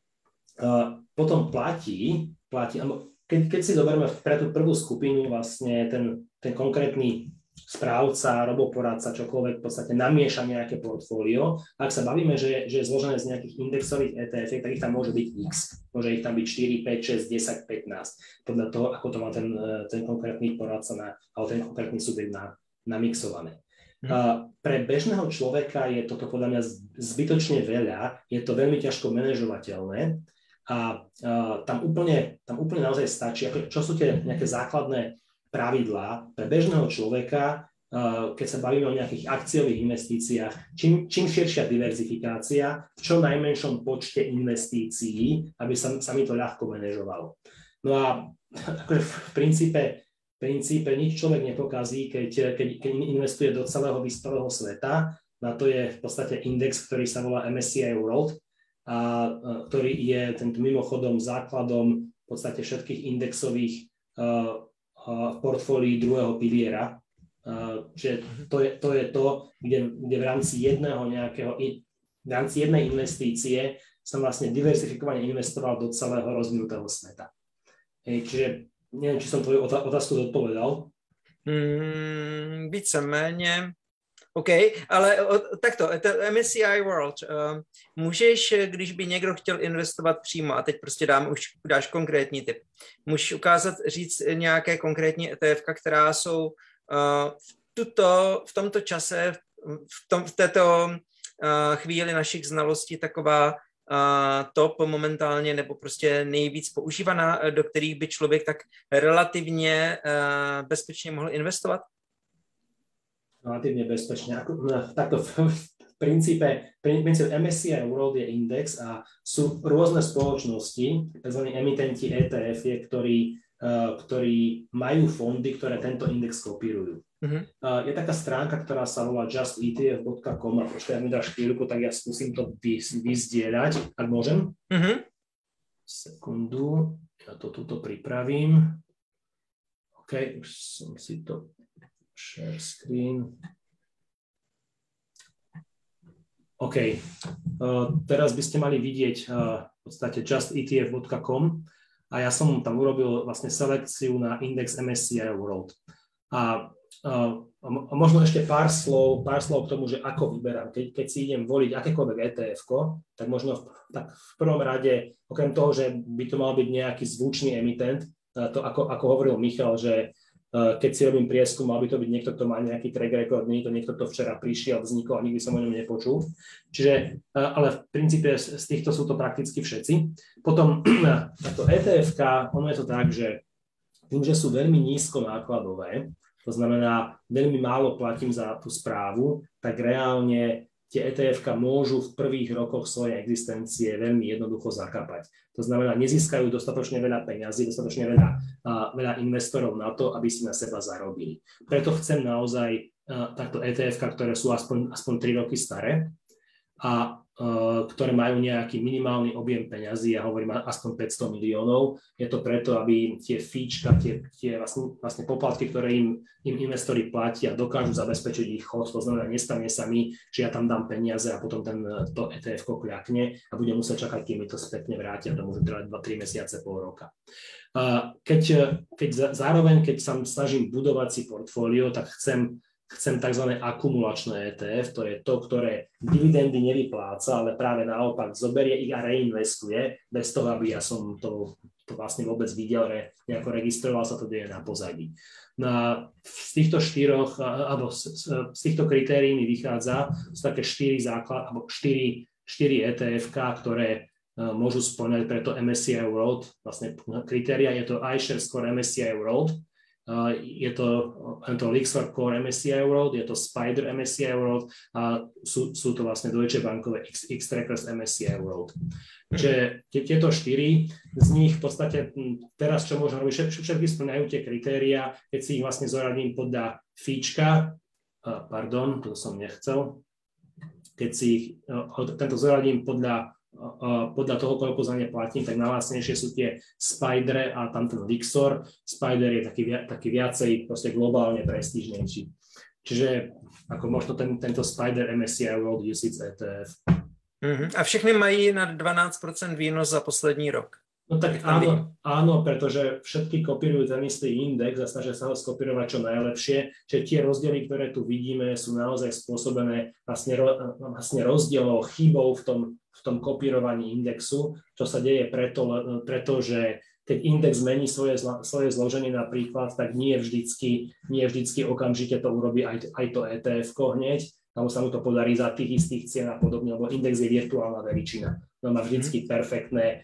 S4: potom platí, platí keď, keď si zoberieme pre tú prvú skupinu vlastne ten, ten konkrétny správca, roboporadca, čokoľvek v podstate namieša nejaké portfólio. Ak sa bavíme, že, že je zložené z nejakých indexových ETF, tak ich tam môže byť X. Môže ich tam byť 4, 5, 6, 10, 15. Podľa toho, ako to má ten, ten konkrétny poradca na, alebo ten konkrétny subjekt na, namixované. Uh, pre bežného človeka je toto podľa mňa zbytočne veľa, je to veľmi ťažko manažovateľné a uh, tam, úplne, tam úplne naozaj stačí, ako, čo sú tie nejaké základné pravidlá pre bežného človeka, uh, keď sa bavíme o nejakých akciových investíciách, čím, čím širšia diverzifikácia, v čo najmenšom počte investícií, aby sa, sa mi to ľahko manažovalo. No a akože v v princípe nič človek nepokazí, keď, keď, keď investuje do celého vyspelého sveta. Na to je v podstate index, ktorý sa volá MSCI World, a ktorý je tento mimochodom základom v podstate všetkých indexových portfólií druhého piliera. Že mhm. to je to, je to kde, kde v rámci jedného nejakého, v rámci jednej investície som vlastne diversifikovane investoval do celého rozvinutého sveta. Čiže neviem, či som tvoju otázku zodpovedal.
S1: Mm, víceméně. OK, ale takto, to MSCI World, uh, můžeš, když by někdo chtěl investovat přímo, a teď prostě dám, už dáš konkrétní typ, můžeš ukázat, říct nějaké konkrétní ETF, která jsou uh, v, tuto, v tomto čase, v, tom, v této uh, chvíli našich znalostí taková top momentálně nebo prostě nejvíc používaná, do kterých by člověk tak relativně uh, bezpečně mohl investovat?
S4: relatívne bezpečne. Ako, no, takto v, princípe, princípe MSCI World je index a sú rôzne spoločnosti, tzv. emitenti ETF, ktorí, uh, ktorí majú fondy, ktoré tento index kopírujú. Uh-huh. Uh, je taká stránka, ktorá sa volá justetf.com a počkaj, mi dáš chvíľku, tak ja skúsim to vy, vyzdieľať, ak môžem. Uh-huh. Sekundu, ja to tuto pripravím. OK, už som si to Share screen. OK. Uh, teraz by ste mali vidieť uh, v podstate justetf.com a ja som tam urobil vlastne selekciu na index MSCI World. A, a možno ešte pár slov, pár slov k tomu, že ako vyberám. Keď, keď si idem voliť akékoľvek etf tak možno v, tak v prvom rade, okrem toho, že by to mal byť nejaký zvučný emitent, to ako, ako hovoril Michal, že keď si robím prieskum, mal by to byť niekto, kto má nejaký track record, nie to niekto, kto včera prišiel, vznikol a nikdy som o ňom nepočul. Čiže, ale v princípe z týchto sú to prakticky všetci. Potom táto etf ono je to tak, že tým, že sú veľmi nízko nákladové, to znamená, veľmi málo platím za tú správu, tak reálne tie etf môžu v prvých rokoch svojej existencie veľmi jednoducho zakapať. To znamená, nezískajú dostatočne veľa peňazí, dostatočne veľa, veľa investorov na to, aby si na seba zarobili. Preto chcem naozaj takto etf ktoré sú aspoň, aspoň 3 roky staré a ktoré majú nejaký minimálny objem peňazí, ja hovorím aspoň 500 miliónov. Je to preto, aby tie fíčka, tie, tie vlastne, vlastne poplatky, ktoré im, im investori platia, dokážu zabezpečiť ich chod. To znamená, nestane sa mi, že ja tam dám peniaze a potom ten, to ETF kľakne a budem musieť čakať, kým mi to spätne vrátia. To môže trvať 2-3 mesiace, pol roka. Keď, keď zároveň, keď sa snažím budovať si portfólio, tak chcem chcem tzv. akumulačné ETF, to je to, ktoré dividendy nevypláca, ale práve naopak zoberie ich a reinvestuje, bez toho, aby ja som to, to vlastne vôbec videl, že nejako registroval sa to deje na pozadí. Na, z týchto štyroch, alebo z, z týchto kritérií mi vychádza, sú také štyri základ, alebo štyri, štyri ETF, ktoré e, môžu splňať preto MSCI World, vlastne kritéria, je to iShares Score MSCI World, je to, je Lixor Core MSCI World, je to Spider MSCI World a sú, sú to vlastne Deutsche Bankové X, X-Trackers MSCI World. Čiže tieto štyri, z nich v podstate teraz, čo môžem robiť, všetky splňajú tie kritéria, keď si ich vlastne zoradím podľa fíčka, pardon, to som nechcel, keď si ich, tento zoradím podľa podľa toho, koľko za ne platím, tak najlacnejšie sú tie Spider a tam ten Lixor. Spider je taký, taký viacej proste globálne prestížnejší. Čiže ako možno ten, tento Spider MSCI World UCITS ETF.
S1: Mm-hmm. A všechny mají na 12% výnos za poslední rok.
S4: No tak áno, áno, pretože všetky kopírujú ten istý index a snažia sa ho skopírovať čo najlepšie. Čiže tie rozdiely, ktoré tu vidíme, sú naozaj spôsobené vlastne, vlastne rozdielov, chybou v tom, v tom kopírovaní indexu, čo sa deje preto, preto že keď index mení svoje, svoje zloženie napríklad, tak nie vždycky, nie vždycky okamžite to urobí aj, aj to ETF hneď, alebo sa mu to podarí za tých istých cien a podobne, lebo index je virtuálna veličina no má vždycky mhm. perfektné e,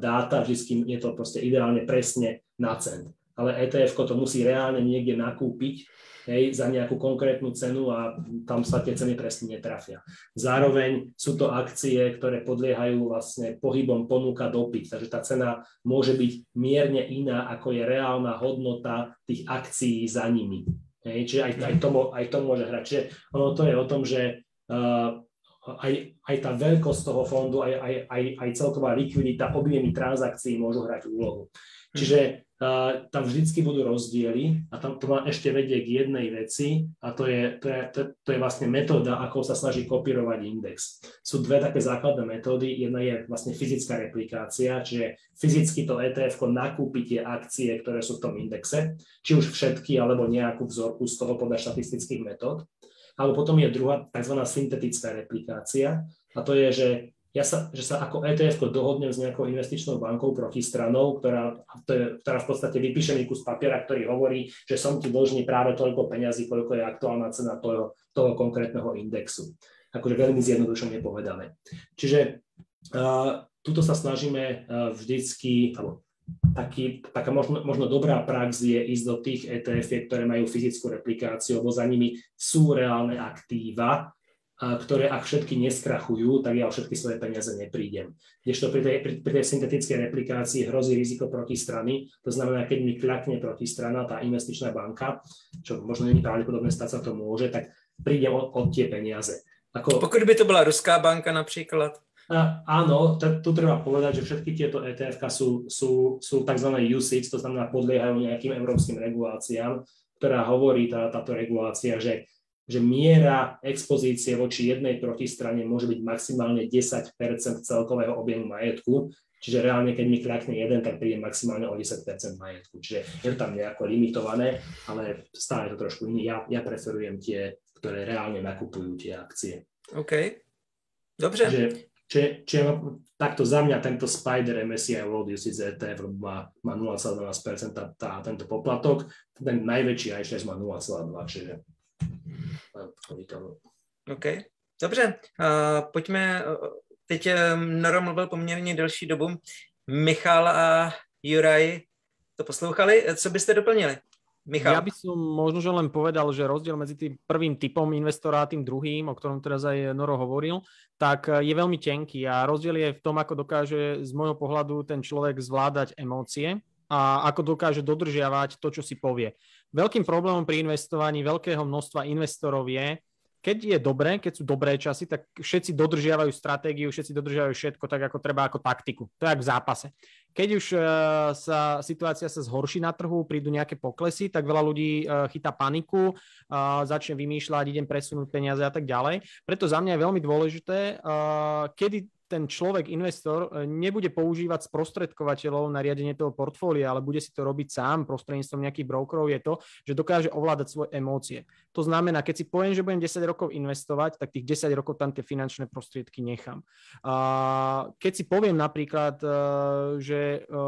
S4: dáta, vždycky je to proste ideálne presne na cent. Ale ETF to musí reálne niekde nakúpiť hej, za nejakú konkrétnu cenu a tam sa tie ceny presne netrafia. Zároveň sú to akcie, ktoré podliehajú vlastne pohybom ponuka dopyt, takže tá cena môže byť mierne iná, ako je reálna hodnota tých akcií za nimi. Hej, čiže aj, aj, to, aj to môže hrať. Čiže ono to je o tom, že uh, aj, aj tá veľkosť toho fondu, aj, aj, aj, aj celková likvidita, objemy transakcií môžu hrať úlohu. Čiže tam vždycky budú rozdiely a tam to ma ešte vedie k jednej veci a to je, to je, to, to je vlastne metóda, ako sa snaží kopírovať index. Sú dve také základné metódy. Jedna je vlastne fyzická replikácia, čiže fyzicky to ETF nakúpi tie akcie, ktoré sú v tom indexe, či už všetky alebo nejakú vzorku z toho podľa štatistických metód. Alebo potom je druhá tzv. syntetická replikácia a to je, že ja sa, že sa ako ETF dohodnem s nejakou investičnou bankou protistranou, ktorá, ktorá v podstate vypíše mi kus papiera, ktorý hovorí, že som ti dlžný práve toľko peňazí, koľko je aktuálna cena toho, toho konkrétneho indexu. Akože veľmi zjednodušene povedané. Čiže uh, tuto sa snažíme uh, vždycky, alebo taký, taká možno, možno dobrá prax je ísť do tých etf ktoré majú fyzickú replikáciu, lebo za nimi sú reálne aktíva, ktoré ak všetky neskrachujú, tak ja o všetky svoje peniaze neprídem. Kdežto pri tej, pri, pri tej syntetickej replikácii hrozí riziko protistrany, to znamená, keď mi kľakne protistrana, tá investičná banka, čo možno není pravdepodobné, stať sa to môže, tak prídem od, od tie peniaze.
S1: Ako... Pokud by to bola ruská banka napríklad?
S4: A, áno, t- tu treba povedať, že všetky tieto etf sú, sú, sú tzv. USIC, to znamená podliehajú nejakým európskym reguláciám, ktorá hovorí tá, táto regulácia, že, že miera expozície voči jednej protistrane môže byť maximálne 10% celkového objemu majetku, čiže reálne, keď mi kľakne jeden, tak príde maximálne o 10 majetku. Čiže je to tam nejako limitované, ale stále to trošku iný. Ja, ja preferujem tie, ktoré reálne nakupujú tie akcie.
S1: OK. Dobře.
S4: Čiže Čiže, čiže takto za mňa tento Spider MSCI World UCZ ETF má, má 0,12% tá, tá, tento poplatok, ten najväčší iShares má 0,2, čiže
S1: OK, dobře, uh, pojďme, teď Noro mluvil poměrně delší dobu, Michal a Juraj to poslouchali, co byste doplnili?
S3: Michal. Ja by som možno že len povedal, že rozdiel medzi tým prvým typom investora a tým druhým, o ktorom teraz aj Noro hovoril, tak je veľmi tenký a rozdiel je v tom, ako dokáže z môjho pohľadu ten človek zvládať emócie a ako dokáže dodržiavať to, čo si povie. Veľkým problémom pri investovaní veľkého množstva investorov je, keď je dobré, keď sú dobré časy, tak všetci dodržiavajú stratégiu, všetci dodržiavajú všetko tak, ako treba, ako taktiku. To je ako v zápase. Keď už uh, sa situácia sa zhorší na trhu, prídu nejaké poklesy, tak veľa ľudí uh, chytá paniku, uh, začne vymýšľať, idem presunúť peniaze a tak ďalej. Preto za mňa je veľmi dôležité, kedy ten človek, investor, e, nebude používať sprostredkovateľov na riadenie toho portfólia, ale bude si to robiť sám prostredníctvom nejakých brokerov, je to, že dokáže ovládať svoje emócie. To znamená, keď si poviem, že budem 10 rokov investovať, tak tých 10 rokov tam tie finančné prostriedky nechám. Keď si poviem napríklad, e, že e,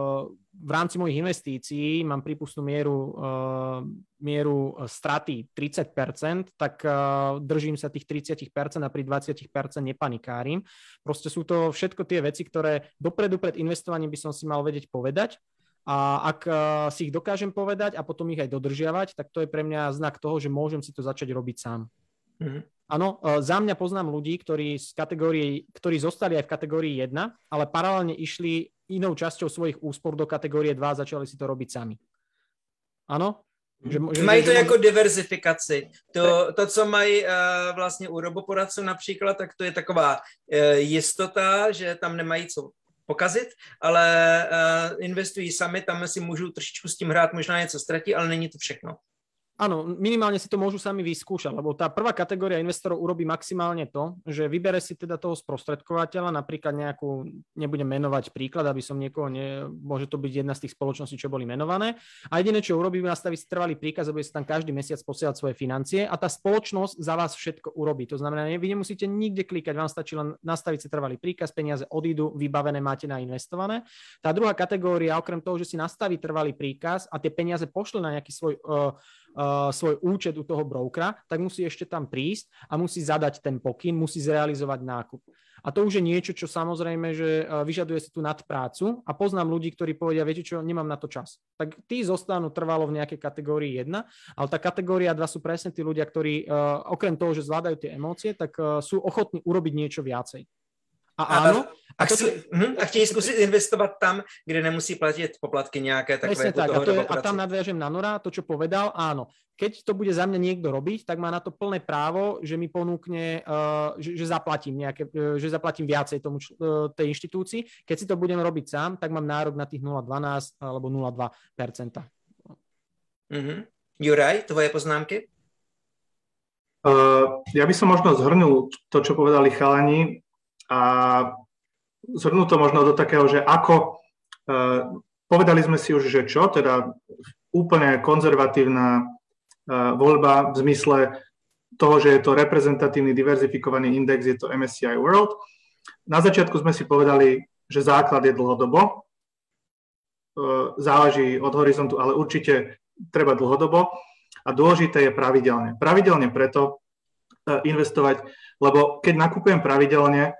S3: v rámci mojich investícií mám prípustnú mieru, uh, mieru straty 30%, tak uh, držím sa tých 30% a pri 20% nepanikárim. Proste sú to všetko tie veci, ktoré dopredu pred investovaním by som si mal vedieť povedať a ak uh, si ich dokážem povedať a potom ich aj dodržiavať, tak to je pre mňa znak toho, že môžem si to začať robiť sám. Mm-hmm. Áno, za mňa poznám ľudí, ktorí, z kategórie, ktorí zostali aj v kategórii 1, ale paralelne išli inou časťou svojich úspor do kategórie 2 a začali si to robiť sami.
S1: Že, že, mají to že, jako diverzifikaci. To, to, co mají uh, vlastně u roboporadců například, tak to je taková uh, jistota, že tam nemají co pokazit, ale uh, investují sami, tam si můžou trošičku s tím hrát, možná něco ztratí, ale není to všechno.
S3: Áno, minimálne si to môžu sami vyskúšať, lebo tá prvá kategória investorov urobí maximálne to, že vybere si teda toho sprostredkovateľa, napríklad nejakú, nebudem menovať príklad, aby som niekoho, ne, môže to byť jedna z tých spoločností, čo boli menované. A jediné, čo urobí, nastaví si trvalý príkaz a bude si tam každý mesiac posielať svoje financie a tá spoločnosť za vás všetko urobí. To znamená, vy nemusíte nikde klikať, vám stačí len nastaviť si trvalý príkaz, peniaze odídu, vybavené máte na investované. Tá druhá kategória, okrem toho, že si nastaví trvalý príkaz a tie peniaze pošle na nejaký svoj uh, uh, svoj účet u toho brokera, tak musí ešte tam prísť a musí zadať ten pokyn, musí zrealizovať nákup. A to už je niečo, čo samozrejme, že uh, vyžaduje si tú nadprácu a poznám ľudí, ktorí povedia, viete čo, nemám na to čas. Tak tí zostanú trvalo v nejakej kategórii 1, ale tá kategória 2 sú presne tí ľudia, ktorí uh, okrem toho, že zvládajú tie emócie, tak sú ochotní urobiť niečo viacej.
S1: A áno. A, a, chci, hm, a chtějí zkusit investovat tam, kde nemusí platit poplatky nějaké takové.
S3: tak. A, to je, a tam nadviažem na Nora, to, čo povedal, áno. Keď to bude za mňa niekto robiť, tak má na to plné právo, že mi ponúkne, uh, že, že, zaplatím nejaké, uh, že zaplatím viacej tomu, uh, tej inštitúcii. Keď si to budem robiť sám, tak mám nárok na tých 0,12 alebo 0,2
S1: mm-hmm. Juraj, tvoje poznámky?
S2: Uh, ja by som možno zhrnul to, čo povedali chalani a zhrnúť to možno do takého, že ako, e, povedali sme si už, že čo, teda úplne konzervatívna e, voľba v zmysle toho, že je to reprezentatívny diverzifikovaný index, je to MSCI World. Na začiatku sme si povedali, že základ je dlhodobo, e, záleží od horizontu, ale určite treba dlhodobo a dôležité je pravidelne. Pravidelne preto investovať, lebo keď nakupujem pravidelne,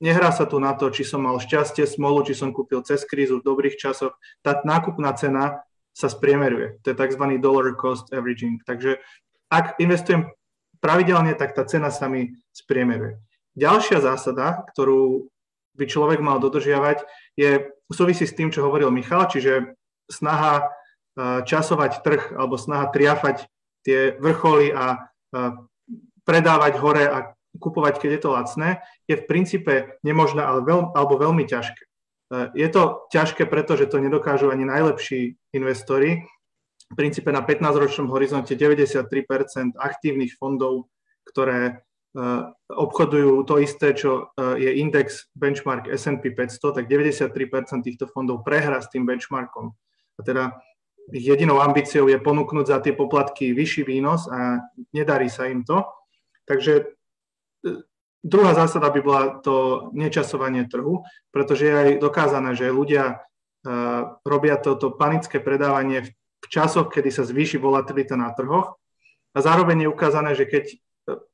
S2: nehrá sa tu na to, či som mal šťastie, smolu, či som kúpil cez krízu v dobrých časoch. Tá nákupná cena sa spriemeruje. To je tzv. dollar cost averaging. Takže ak investujem pravidelne, tak tá cena sa mi spriemeruje. Ďalšia zásada, ktorú by človek mal dodržiavať, je, súvisí s tým, čo hovoril Michal, čiže snaha časovať trh alebo snaha triafať tie vrcholy a predávať hore a kupovať, keď je to lacné, je v princípe nemožné ale veľ, alebo veľmi ťažké. E, je to ťažké, pretože to nedokážu ani najlepší investori. V princípe na 15-ročnom horizonte 93% aktívnych fondov, ktoré e, obchodujú to isté, čo e, je index benchmark S&P 500, tak 93% týchto fondov prehrá s tým benchmarkom. A teda ich jedinou ambíciou je ponúknuť za tie poplatky vyšší výnos a nedarí sa im to. Takže Druhá zásada by bola to nečasovanie trhu, pretože je aj dokázané, že ľudia uh, robia toto panické predávanie v, časoch, kedy sa zvýši volatilita na trhoch a zároveň je ukázané, že keď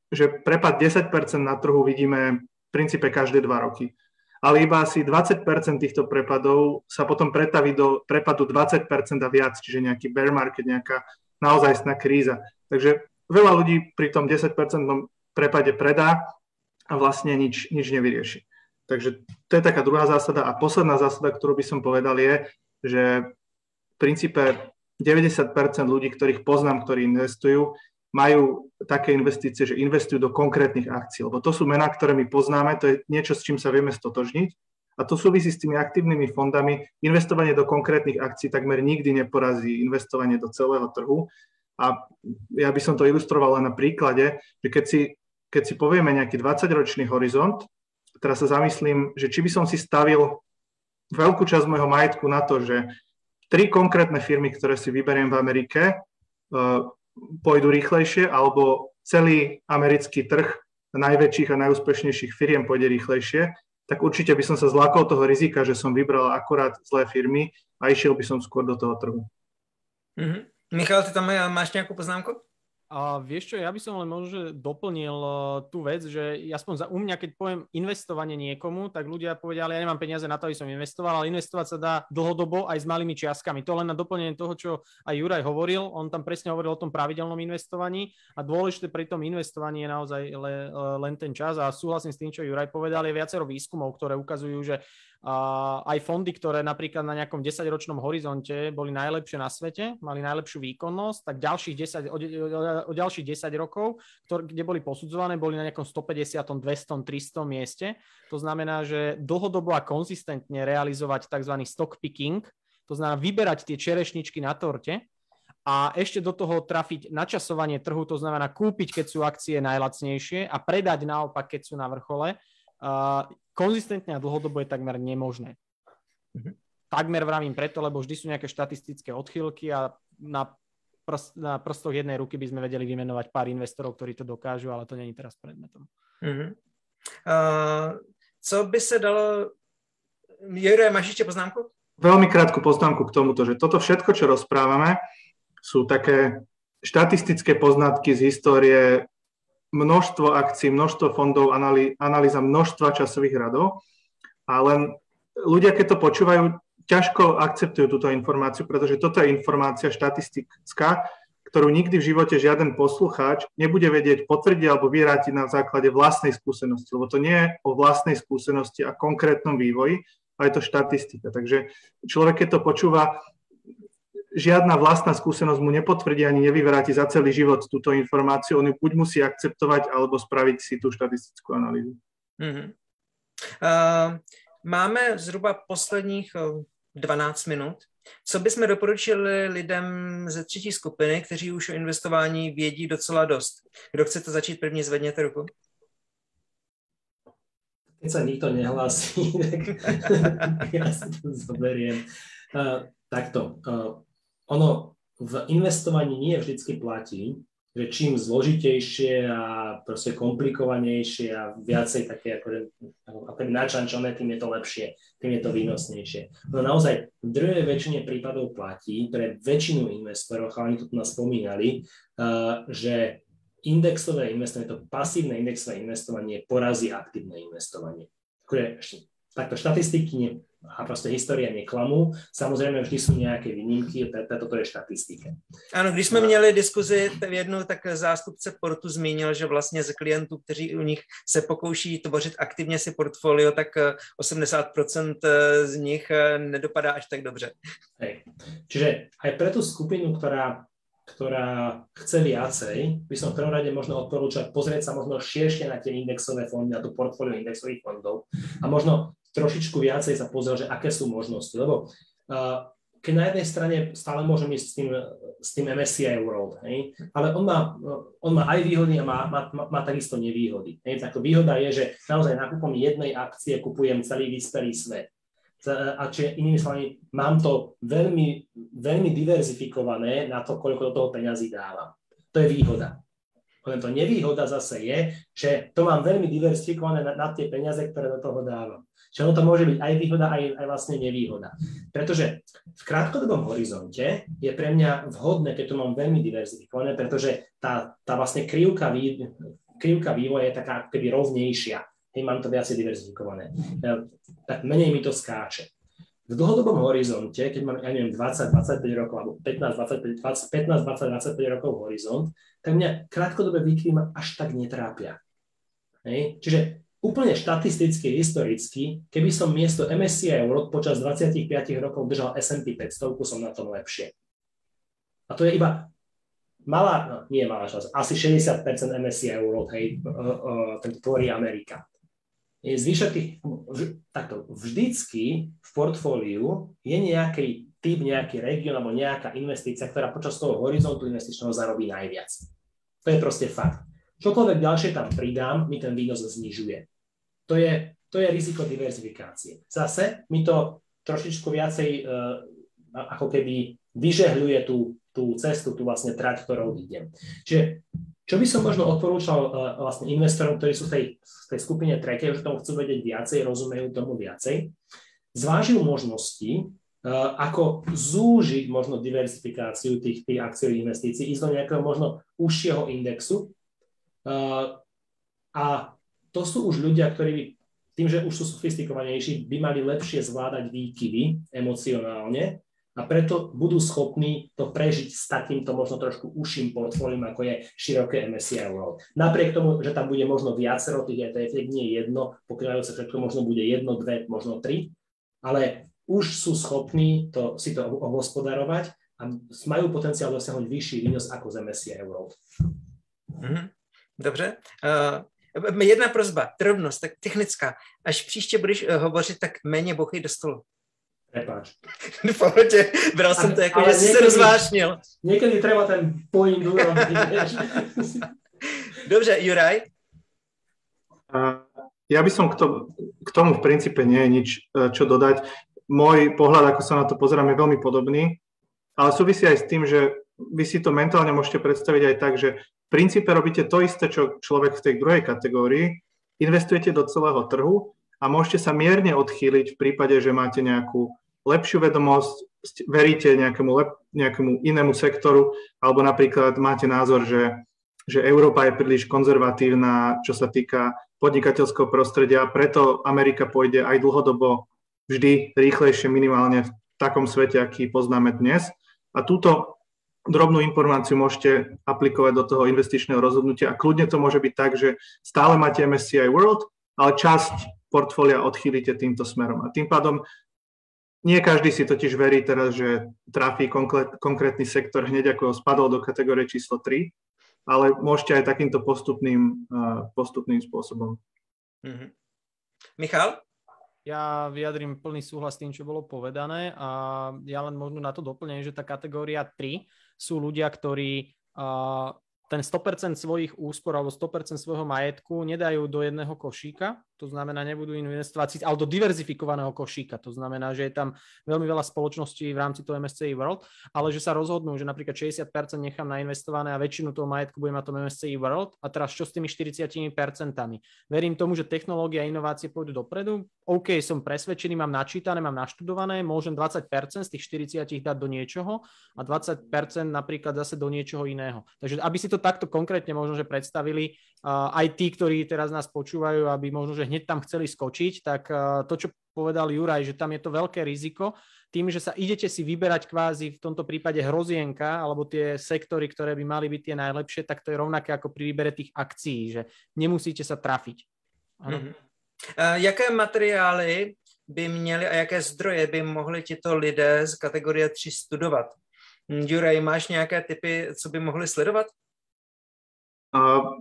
S2: že prepad 10% na trhu vidíme v princípe každé dva roky. ale iba asi 20% týchto prepadov sa potom pretaví do prepadu 20% a viac, čiže nejaký bear market, nejaká naozajstná kríza. Takže veľa ľudí pri tom 10% prepade predá a vlastne nič, nič nevyrieši. Takže to je taká druhá zásada. A posledná zásada, ktorú by som povedal, je, že v princípe 90% ľudí, ktorých poznám, ktorí investujú, majú také investície, že investujú do konkrétnych akcií, lebo to sú mená, ktoré my poznáme, to je niečo, s čím sa vieme stotožniť a to súvisí s tými aktívnymi fondami. Investovanie do konkrétnych akcií takmer nikdy neporazí investovanie do celého trhu a ja by som to ilustroval len na príklade, že keď si, keď si povieme nejaký 20-ročný horizont, teraz sa zamyslím, že či by som si stavil veľkú časť môjho majetku na to, že tri konkrétne firmy, ktoré si vyberiem v Amerike, uh, pôjdu rýchlejšie, alebo celý americký trh najväčších a najúspešnejších firiem pôjde rýchlejšie, tak určite by som sa zlákol toho rizika, že som vybral akurát zlé firmy a išiel by som skôr do toho trhu.
S1: Mm-hmm. Michal, ty tam máš nejakú poznámku?
S3: A vieš čo, ja by som len možno doplnil uh, tú vec, že aspoň za u mňa, keď poviem investovanie niekomu, tak ľudia povedia, ale ja nemám peniaze na to, aby som investoval, ale investovať sa dá dlhodobo aj s malými čiastkami. To len na doplnenie toho, čo aj Juraj hovoril, on tam presne hovoril o tom pravidelnom investovaní a dôležité pri tom investovaní je naozaj le, len ten čas a súhlasím s tým, čo Juraj povedal, je viacero výskumov, ktoré ukazujú, že aj fondy, ktoré napríklad na nejakom 10-ročnom horizonte boli najlepšie na svete, mali najlepšiu výkonnosť, tak ďalších 10, o, o ďalších 10 rokov, ktoré, kde boli posudzované, boli na nejakom 150, 200, 300 mieste. To znamená, že dlhodobo a konzistentne realizovať tzv. stock picking, to znamená vyberať tie čerešničky na torte, a ešte do toho trafiť načasovanie trhu, to znamená kúpiť, keď sú akcie najlacnejšie a predať naopak, keď sú na vrchole, konzistentne a dlhodobo je takmer nemožné. Mm-hmm. Takmer vravím preto, lebo vždy sú nejaké štatistické odchýlky a na, prst, na prstoch jednej ruky by sme vedeli vymenovať pár investorov, ktorí to dokážu, ale to není teraz predmetom.
S1: Mm-hmm. Uh, co by se dalo... Jure, máš ešte poznámku?
S2: Veľmi krátku poznámku k tomuto, že toto všetko, čo rozprávame, sú také štatistické poznatky z histórie množstvo akcií, množstvo fondov, analýza množstva časových radov a len ľudia, keď to počúvajú, ťažko akceptujú túto informáciu, pretože toto je informácia štatistická, ktorú nikdy v živote žiaden poslucháč nebude vedieť potvrdiť alebo vyrátiť na základe vlastnej skúsenosti, lebo to nie je o vlastnej skúsenosti a konkrétnom vývoji, ale je to štatistika. Takže človek, keď to počúva, žiadna vlastná skúsenosť mu nepotvrdí ani nevyvráti za celý život túto informáciu. On ju buď musí akceptovať, alebo spraviť si tú štatistickú analýzu. Mm-hmm.
S1: Uh, máme zhruba posledních 12 minut. Co bychom doporučili lidem ze třetí skupiny, kteří už o investování vědí docela dost? Kdo chcete začít první, zvedněte ruku.
S4: Keď sa nikto nehlási, tak ja si to zoberiem. Uh, takto. Uh, ono v investovaní nie vždycky platí, že čím zložitejšie a proste komplikovanejšie a viacej také ako, ako načančané, tým je to lepšie, tým je to výnosnejšie. No naozaj v druhej väčšine prípadov platí pre väčšinu investorov, a oni to tu nás spomínali, uh, že indexové investovanie, to pasívne indexové investovanie porazí aktívne investovanie. Takto štatistiky a proste história neklamú. Samozrejme, vždy sú nejaké výnimky, toto je štatistika.
S1: Ano, když jsme měli diskuzi jednu, tak zástupce Portu zmínil, že vlastně z klientů, kteří u nich se pokouší tvořit aktivně si portfolio, tak 80% eh, z nich eh, nedopadá až tak dobře.
S4: Hej. Čiže aj pre tú skupinu, ktorá ktorá chce viacej, by som v prvom rade možno odporúčať pozrieť sa možno širšie na tie indexové fondy, na tú portfólio indexových fondov a možno trošičku viacej sa pozrel, že aké sú možnosti. Lebo uh, keď na jednej strane stále môžem ísť s tým, s tým MSCI World, hej? ale on má, on má aj výhody a má, má, má, takisto nevýhody. Hej? Tak výhoda je, že naozaj nákupom jednej akcie kupujem celý vyspelý svet. A čiže inými slovami, mám to veľmi, veľmi diverzifikované na to, koľko do toho peňazí dávam. To je výhoda. Len to nevýhoda zase je, že to mám veľmi diversifikované na, na tie peniaze, ktoré do toho dávam. Čiže ono to môže byť aj výhoda, aj, aj vlastne nevýhoda. Pretože v krátkodobom horizonte je pre mňa vhodné, keď to mám veľmi diverzifikované, pretože tá, tá vlastne krivka, vý, krivka vývoja je taká keby rovnejšia hej, mám to viacej diverzifikované. Tak menej mi to skáče. V dlhodobom horizonte, keď mám, ja neviem, 20, 25 rokov, alebo 15, 25, 20, 15, 20, 25 rokov horizont, tak mňa krátkodobé výkyvy ma až tak netrápia. Hej? Čiže úplne štatisticky, historicky, keby som miesto MSCI World počas 25 rokov držal S&P 500, som na tom lepšie. A to je iba malá, no, nie malá časť, asi 60% MSCI World, hej, ten tvorí Amerika. Je zvyšok tých, takto, vždycky v portfóliu je nejaký typ, nejaký región alebo nejaká investícia, ktorá počas toho horizontu investičného zarobí najviac. To je proste fakt. Čokoľvek ďalšie tam pridám, mi ten výnos znižuje. To je, to je riziko diverzifikácie. Zase mi to trošičku viacej uh, ako keby vyžehľuje tú tú cestu, tú vlastne trať, ktorou idem. Čiže čo by som možno odporúčal uh, vlastne investorom, ktorí sú v tej, v tej skupine tretej, že tomu chcú vedieť viacej, rozumejú tomu viacej, zvážil možnosti, uh, ako zúžiť možno diversifikáciu tých, tých akciových investícií, ísť do nejakého možno užšieho indexu. Uh, a to sú už ľudia, ktorí by tým, že už sú sofistikovanejší, by mali lepšie zvládať výkyvy emocionálne a preto budú schopní to prežiť s takýmto možno trošku užším portfóliom, ako je široké MSCI World. Napriek tomu, že tam bude možno viacero tých ETF, nie jedno, pokrývajúce všetko možno bude jedno, dve, možno tri, ale už sú schopní to, si to obhospodarovať a majú potenciál dosiahnuť vyšší výnos ako z MSCI World.
S1: Mm-hmm. Dobře. Uh, jedna prozba, drobnost, tak technická. Až příště budeš uh, hovořit, tak méně bouchej do stolu.
S4: Prepáč.
S1: V pohodě, bral jsem to jako, že si se rozvášnil.
S4: Někdy treba ten point urobiť.
S1: Dobře, Juraj?
S2: Ja by som k, to, k tomu v princípe nie je nič, e, čo dodať. Môj pohľad, ako sa na to pozerám, je veľmi podobný, ale súvisí aj s tým, že vy si to mentálne môžete predstaviť aj tak, že v princípe robíte to isté, čo človek v tej druhej kategórii, investujete do celého trhu a môžete sa mierne odchýliť v prípade, že máte nejakú lepšiu vedomosť, veríte nejakému, lep, nejakému inému sektoru, alebo napríklad máte názor, že, že Európa je príliš konzervatívna, čo sa týka podnikateľského prostredia, preto Amerika pôjde aj dlhodobo vždy rýchlejšie minimálne v takom svete, aký poznáme dnes. A túto drobnú informáciu môžete aplikovať do toho investičného rozhodnutia a kľudne to môže byť tak, že stále máte MSCI World, ale časť portfólia odchýlite týmto smerom. A tým pádom nie každý si totiž verí teraz, že trafí konkrétny sektor hneď ako spadol do kategórie číslo 3, ale môžete aj takýmto postupným, postupným spôsobom.
S1: Mm-hmm. Michal?
S3: Ja vyjadrím plný súhlas s tým, čo bolo povedané a ja len možno na to doplním, že tá kategória 3 sú ľudia, ktorí ten 100% svojich úspor alebo 100% svojho majetku nedajú do jedného košíka, to znamená, nebudú investovať, ale do diverzifikovaného košíka, to znamená, že je tam veľmi veľa spoločností v rámci toho MSCI World, ale že sa rozhodnú, že napríklad 60% nechám nainvestované a väčšinu toho majetku budem na tom MSCI World a teraz čo s tými 40%? Verím tomu, že technológia a inovácie pôjdu dopredu, OK, som presvedčený, mám načítané, mám naštudované, môžem 20% z tých 40 dať do niečoho a 20% napríklad zase do niečoho iného. Takže aby si to takto konkrétne možno, že predstavili, aj tí, ktorí teraz nás počúvajú, aby možno, že hneď tam chceli skočiť, tak to, čo povedal Juraj, že tam je to veľké riziko, tým, že sa idete si vyberať kvázi v tomto prípade hrozienka alebo tie sektory, ktoré by mali byť tie najlepšie, tak to je rovnaké ako pri výbere tých akcií, že nemusíte sa trafiť. Mm-hmm.
S1: Uh, jaké materiály by měli a jaké zdroje by mohli tito lidé z kategorie 3 studovat? Juraj, máš nějaké typy, co by mohli sledovat?
S2: Uh,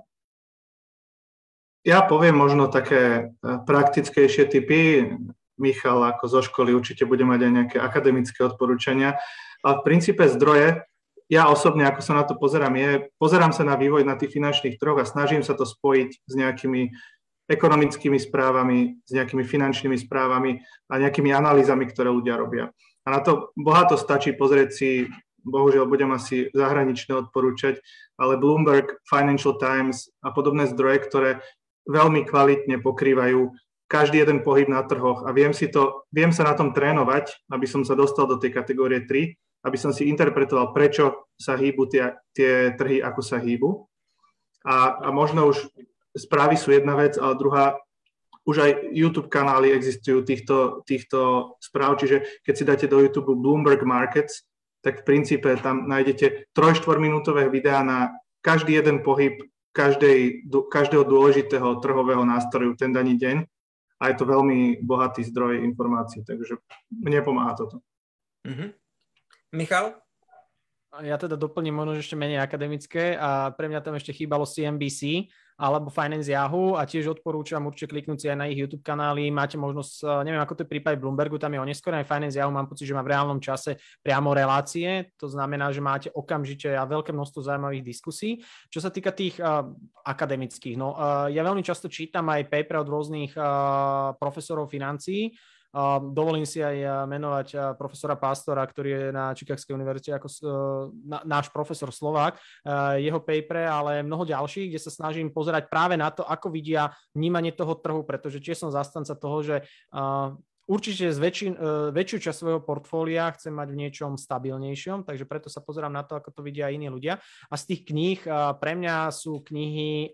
S2: ja poviem možno také e, praktickejšie typy. Michal ako zo školy určite bude mať aj nejaké akademické odporúčania. A v princípe zdroje, ja osobne, ako sa na to pozerám, je, pozerám sa na vývoj na tých finančných trhoch a snažím sa to spojiť s nejakými ekonomickými správami, s nejakými finančnými správami a nejakými analýzami, ktoré ľudia robia. A na to bohato stačí pozrieť si, bohužiaľ budem asi zahraničné odporúčať, ale Bloomberg, Financial Times a podobné zdroje, ktoré veľmi kvalitne pokrývajú každý jeden pohyb na trhoch a viem, si to, viem sa na tom trénovať, aby som sa dostal do tej kategórie 3, aby som si interpretoval, prečo sa hýbu tie, tie trhy, ako sa hýbu. A, a možno už správy sú jedna vec, ale druhá, už aj YouTube kanály existujú týchto, týchto správ, čiže keď si dáte do YouTube Bloomberg Markets, tak v princípe tam nájdete 3-4 minútové videá na každý jeden pohyb každej, každého dôležitého trhového nástroju ten daný deň a je to veľmi bohatý zdroj informácií, takže mne pomáha toto.
S1: Mm-hmm. Michal?
S3: Ja teda doplním možno ešte menej akademické a pre mňa tam ešte chýbalo CNBC, alebo Finance Yahoo a tiež odporúčam určite kliknúť si aj na ich YouTube kanály. Máte možnosť, eh, neviem ako to je prípad Bloombergu, tam je oneskorené Finance Yahoo, mám pocit, že má v reálnom čase priamo relácie, to znamená, že máte okamžite a veľké množstvo zaujímavých diskusí. Čo sa týka tých uh, akademických, no uh, ja veľmi často čítam aj paper od rôznych uh, profesorov financií, Dovolím si aj menovať profesora Pastora, ktorý je na Čikagskej univerzite ako náš profesor Slovák, jeho papere, ale mnoho ďalších, kde sa snažím pozerať práve na to, ako vidia vnímanie toho trhu, pretože tiež som zastanca toho, že Určite z väčšiu časť svojho portfólia chcem mať v niečom stabilnejšom, takže preto sa pozerám na to, ako to vidia iní ľudia. A z tých kníh pre mňa sú knihy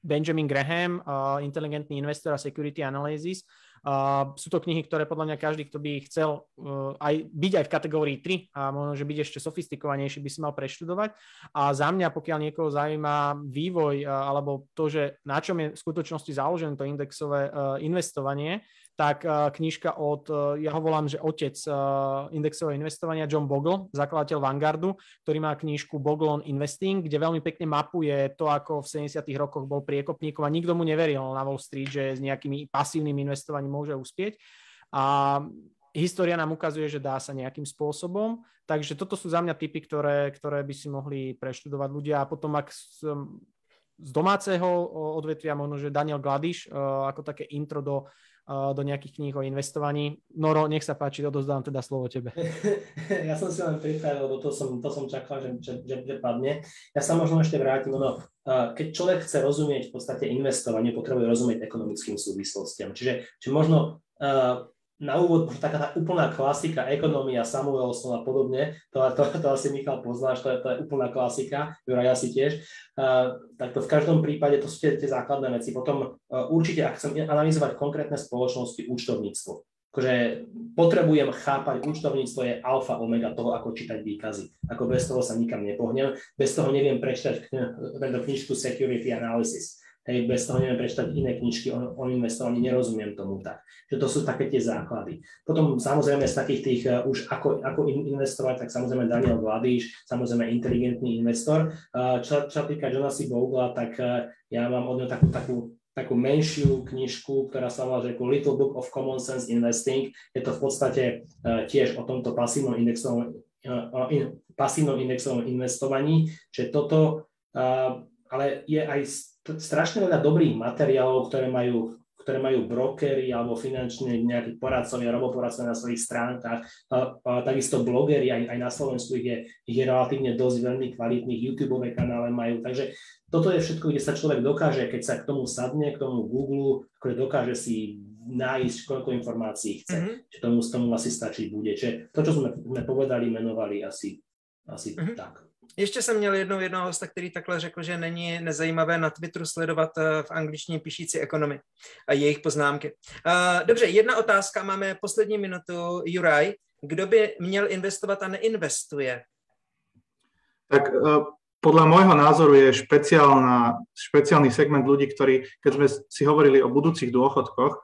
S3: Benjamin Graham, Inteligentný investor a Security Analysis, Uh, sú to knihy, ktoré podľa mňa každý, kto by chcel uh, aj byť aj v kategórii 3 a možno, že byť ešte sofistikovanejší, by si mal preštudovať. A za mňa, pokiaľ niekoho zaujíma vývoj uh, alebo to, že na čom je v skutočnosti založené to indexové uh, investovanie, tak uh, knižka od, uh, ja ho volám, že otec uh, indexového investovania, John Bogle, zakladateľ Vanguardu, ktorý má knižku Bogle on Investing, kde veľmi pekne mapuje to, ako v 70. rokoch bol priekopníkom a nikto mu neveril na Wall Street, že s nejakými pasívnym investovaním môže uspieť. A história nám ukazuje, že dá sa nejakým spôsobom. Takže toto sú za mňa typy, ktoré, ktoré by si mohli preštudovať ľudia. A potom, ak z, z domáceho odvetvia, možno, že Daniel Gladiš, ako také intro do do nejakých kníh o investovaní. Noro, nech sa páči, odozdávam teda slovo tebe.
S4: ja som si len pripravil, lebo to som, to som čakal, že, že, že, že padne. Ja sa možno ešte vrátim, ono, keď človek chce rozumieť v podstate investovanie, potrebuje rozumieť ekonomickým súvislostiam. Čiže, čiže možno na úvod taká tá úplná klasika, ekonomia, Samuelson a podobne, to, to, to asi Michal poznáš, to je, to je úplná klasika, Juraj asi tiež. Uh, tak to v každom prípade to sú tie, tie základné veci. Potom uh, určite, ak chcem analyzovať konkrétne spoločnosti, účtovníctvo. Akože potrebujem chápať, účtovníctvo je alfa, omega toho, ako čítať výkazy. Ako bez toho sa nikam nepohnem, bez toho neviem prečítať tento knižku Security Analysis Hej, bez toho neviem prečítať iné knižky o, o investovaní, nerozumiem tomu tak. Že to sú také tie základy. Potom samozrejme z takých tých uh, už ako, ako investovať, tak samozrejme Daniel Vladíš, samozrejme inteligentný investor. Uh, čo, čo týka Jonasy Bogla, tak uh, ja mám od neho takú, takú takú menšiu knižku, ktorá sa volá že Little Book of Common Sense Investing. Je to v podstate uh, tiež o tomto pasívnom indexovom, uh, in, pasívnom indexovom investovaní, že toto, uh, ale je aj strašne veľa dobrých materiálov, ktoré majú ktoré majú brokery alebo finančne nejakí poradcovia, roboporadcovia na svojich stránkach. A, a takisto blogery, aj, aj na Slovensku ich je, ich je relatívne dosť veľmi kvalitných, YouTube kanále majú. Takže toto je všetko, kde sa človek dokáže, keď sa k tomu sadne, k tomu Google, ktoré dokáže si nájsť, koľko informácií chce. Mm-hmm. Čiže tomu, tomu asi stačiť bude. Čiže to, čo sme, sme povedali, menovali asi, asi mm-hmm. tak.
S1: Ještě jsem měl jednou jednoho hosta, který takhle řekl, že není nezajímavé na Twitteru sledovat eh, v angličtině píšící ekonomy a jejich poznámky. Eh, dobře, jedna otázka, máme poslední minutu. Juraj, kdo by měl investovat a neinvestuje?
S2: Tak eh, podľa môjho názoru je špeciálny segment ľudí, ktorí, keď sme si hovorili o budúcich dôchodkoch,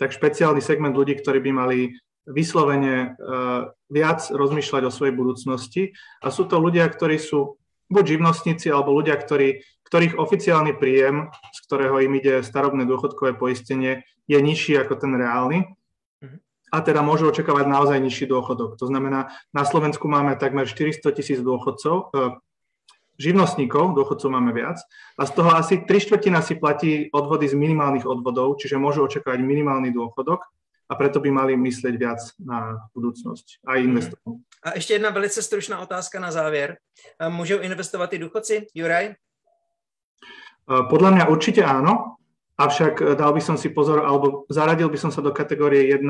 S2: tak špeciálny segment ľudí, ktorí by mali vyslovene uh, viac rozmýšľať o svojej budúcnosti. A sú to ľudia, ktorí sú buď živnostníci, alebo ľudia, ktorí, ktorých oficiálny príjem, z ktorého im ide starobné dôchodkové poistenie, je nižší ako ten reálny. Mhm. A teda môžu očakávať naozaj nižší dôchodok. To znamená, na Slovensku máme takmer 400 tisíc dôchodcov, uh, živnostníkov, dôchodcov máme viac, a z toho asi 3 štvrtina si platí odvody z minimálnych odvodov, čiže môžu očakávať minimálny dôchodok a preto by mali myslieť viac na budúcnosť a investovať.
S1: A ještě jedna velice stručná otázka na závěr. Můžou investovat i důchodci? Juraj?
S2: Podľa mňa určite áno, avšak dal by som si pozor, alebo zaradil by som sa do kategórie 1,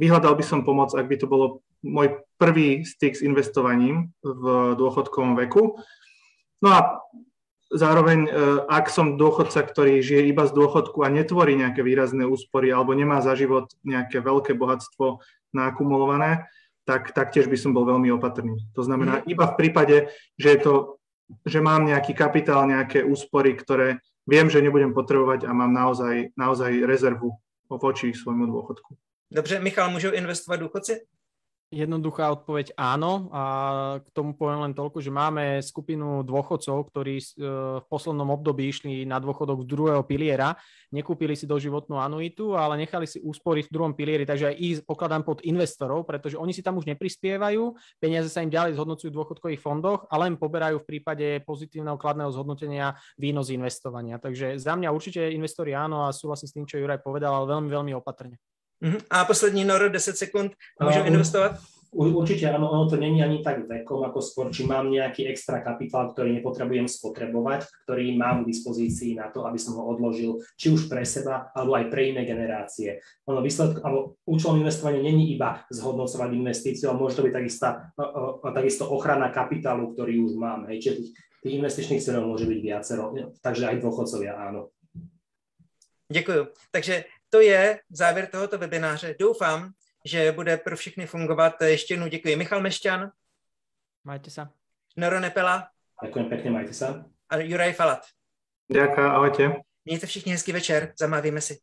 S2: vyhľadal by som pomoc, ak by to bolo môj prvý styk s investovaním v dôchodkovom veku. No a zároveň, e, ak som dôchodca, ktorý žije iba z dôchodku a netvorí nejaké výrazné úspory alebo nemá za život nejaké veľké bohatstvo naakumulované, tak taktiež by som bol veľmi opatrný. To znamená, mhm. iba v prípade, že, je to, že mám nejaký kapitál, nejaké úspory, ktoré viem, že nebudem potrebovať a mám naozaj, naozaj rezervu voči svojmu dôchodku.
S1: Dobře, Michal, môžu investovať dôchodci?
S3: Jednoduchá odpoveď áno a k tomu poviem len toľko, že máme skupinu dôchodcov, ktorí e, v poslednom období išli na dôchodok z druhého piliera, nekúpili si doživotnú anuitu, ale nechali si úsporiť v druhom pilieri, takže aj ich pokladám pod investorov, pretože oni si tam už neprispievajú, peniaze sa im ďalej zhodnocujú v dôchodkových fondoch, ale im poberajú v prípade pozitívneho kladného zhodnotenia výnos investovania. Takže za mňa určite investori áno a súhlasím s tým, čo Juraj povedal, ale veľmi, veľmi opatrne.
S1: Uh-huh. A poslední Noro, 10 sekúnd, môžem uh, investovať?
S4: Určite áno, ono to není ani tak vekom, ako skôr, či mám nejaký extra kapitál, ktorý nepotrebujem spotrebovať, ktorý mám k dispozícii na to, aby som ho odložil, či už pre seba, alebo aj pre iné generácie. Ono výsledok, alebo účelom investovania není iba zhodnocovať investíciu, ale môže to byť takisto, takisto ochrana kapitálu, ktorý už mám. Hej. Čiže tých, tých investičných cieľov môže byť viacero, takže aj dôchodcovia áno.
S1: Děkuji. Takže to je závěr tohoto webináře. Doufám, že bude pro všechny fungovat. Ještě jednou děkuji. Michal Mešťan.
S3: Majte se.
S1: Noro Nepela.
S4: Ďakujem pekne, majte sa.
S1: A Juraj Falat.
S2: Ďakujem, ahojte.
S1: Mějte všichni hezký večer, zamávíme si.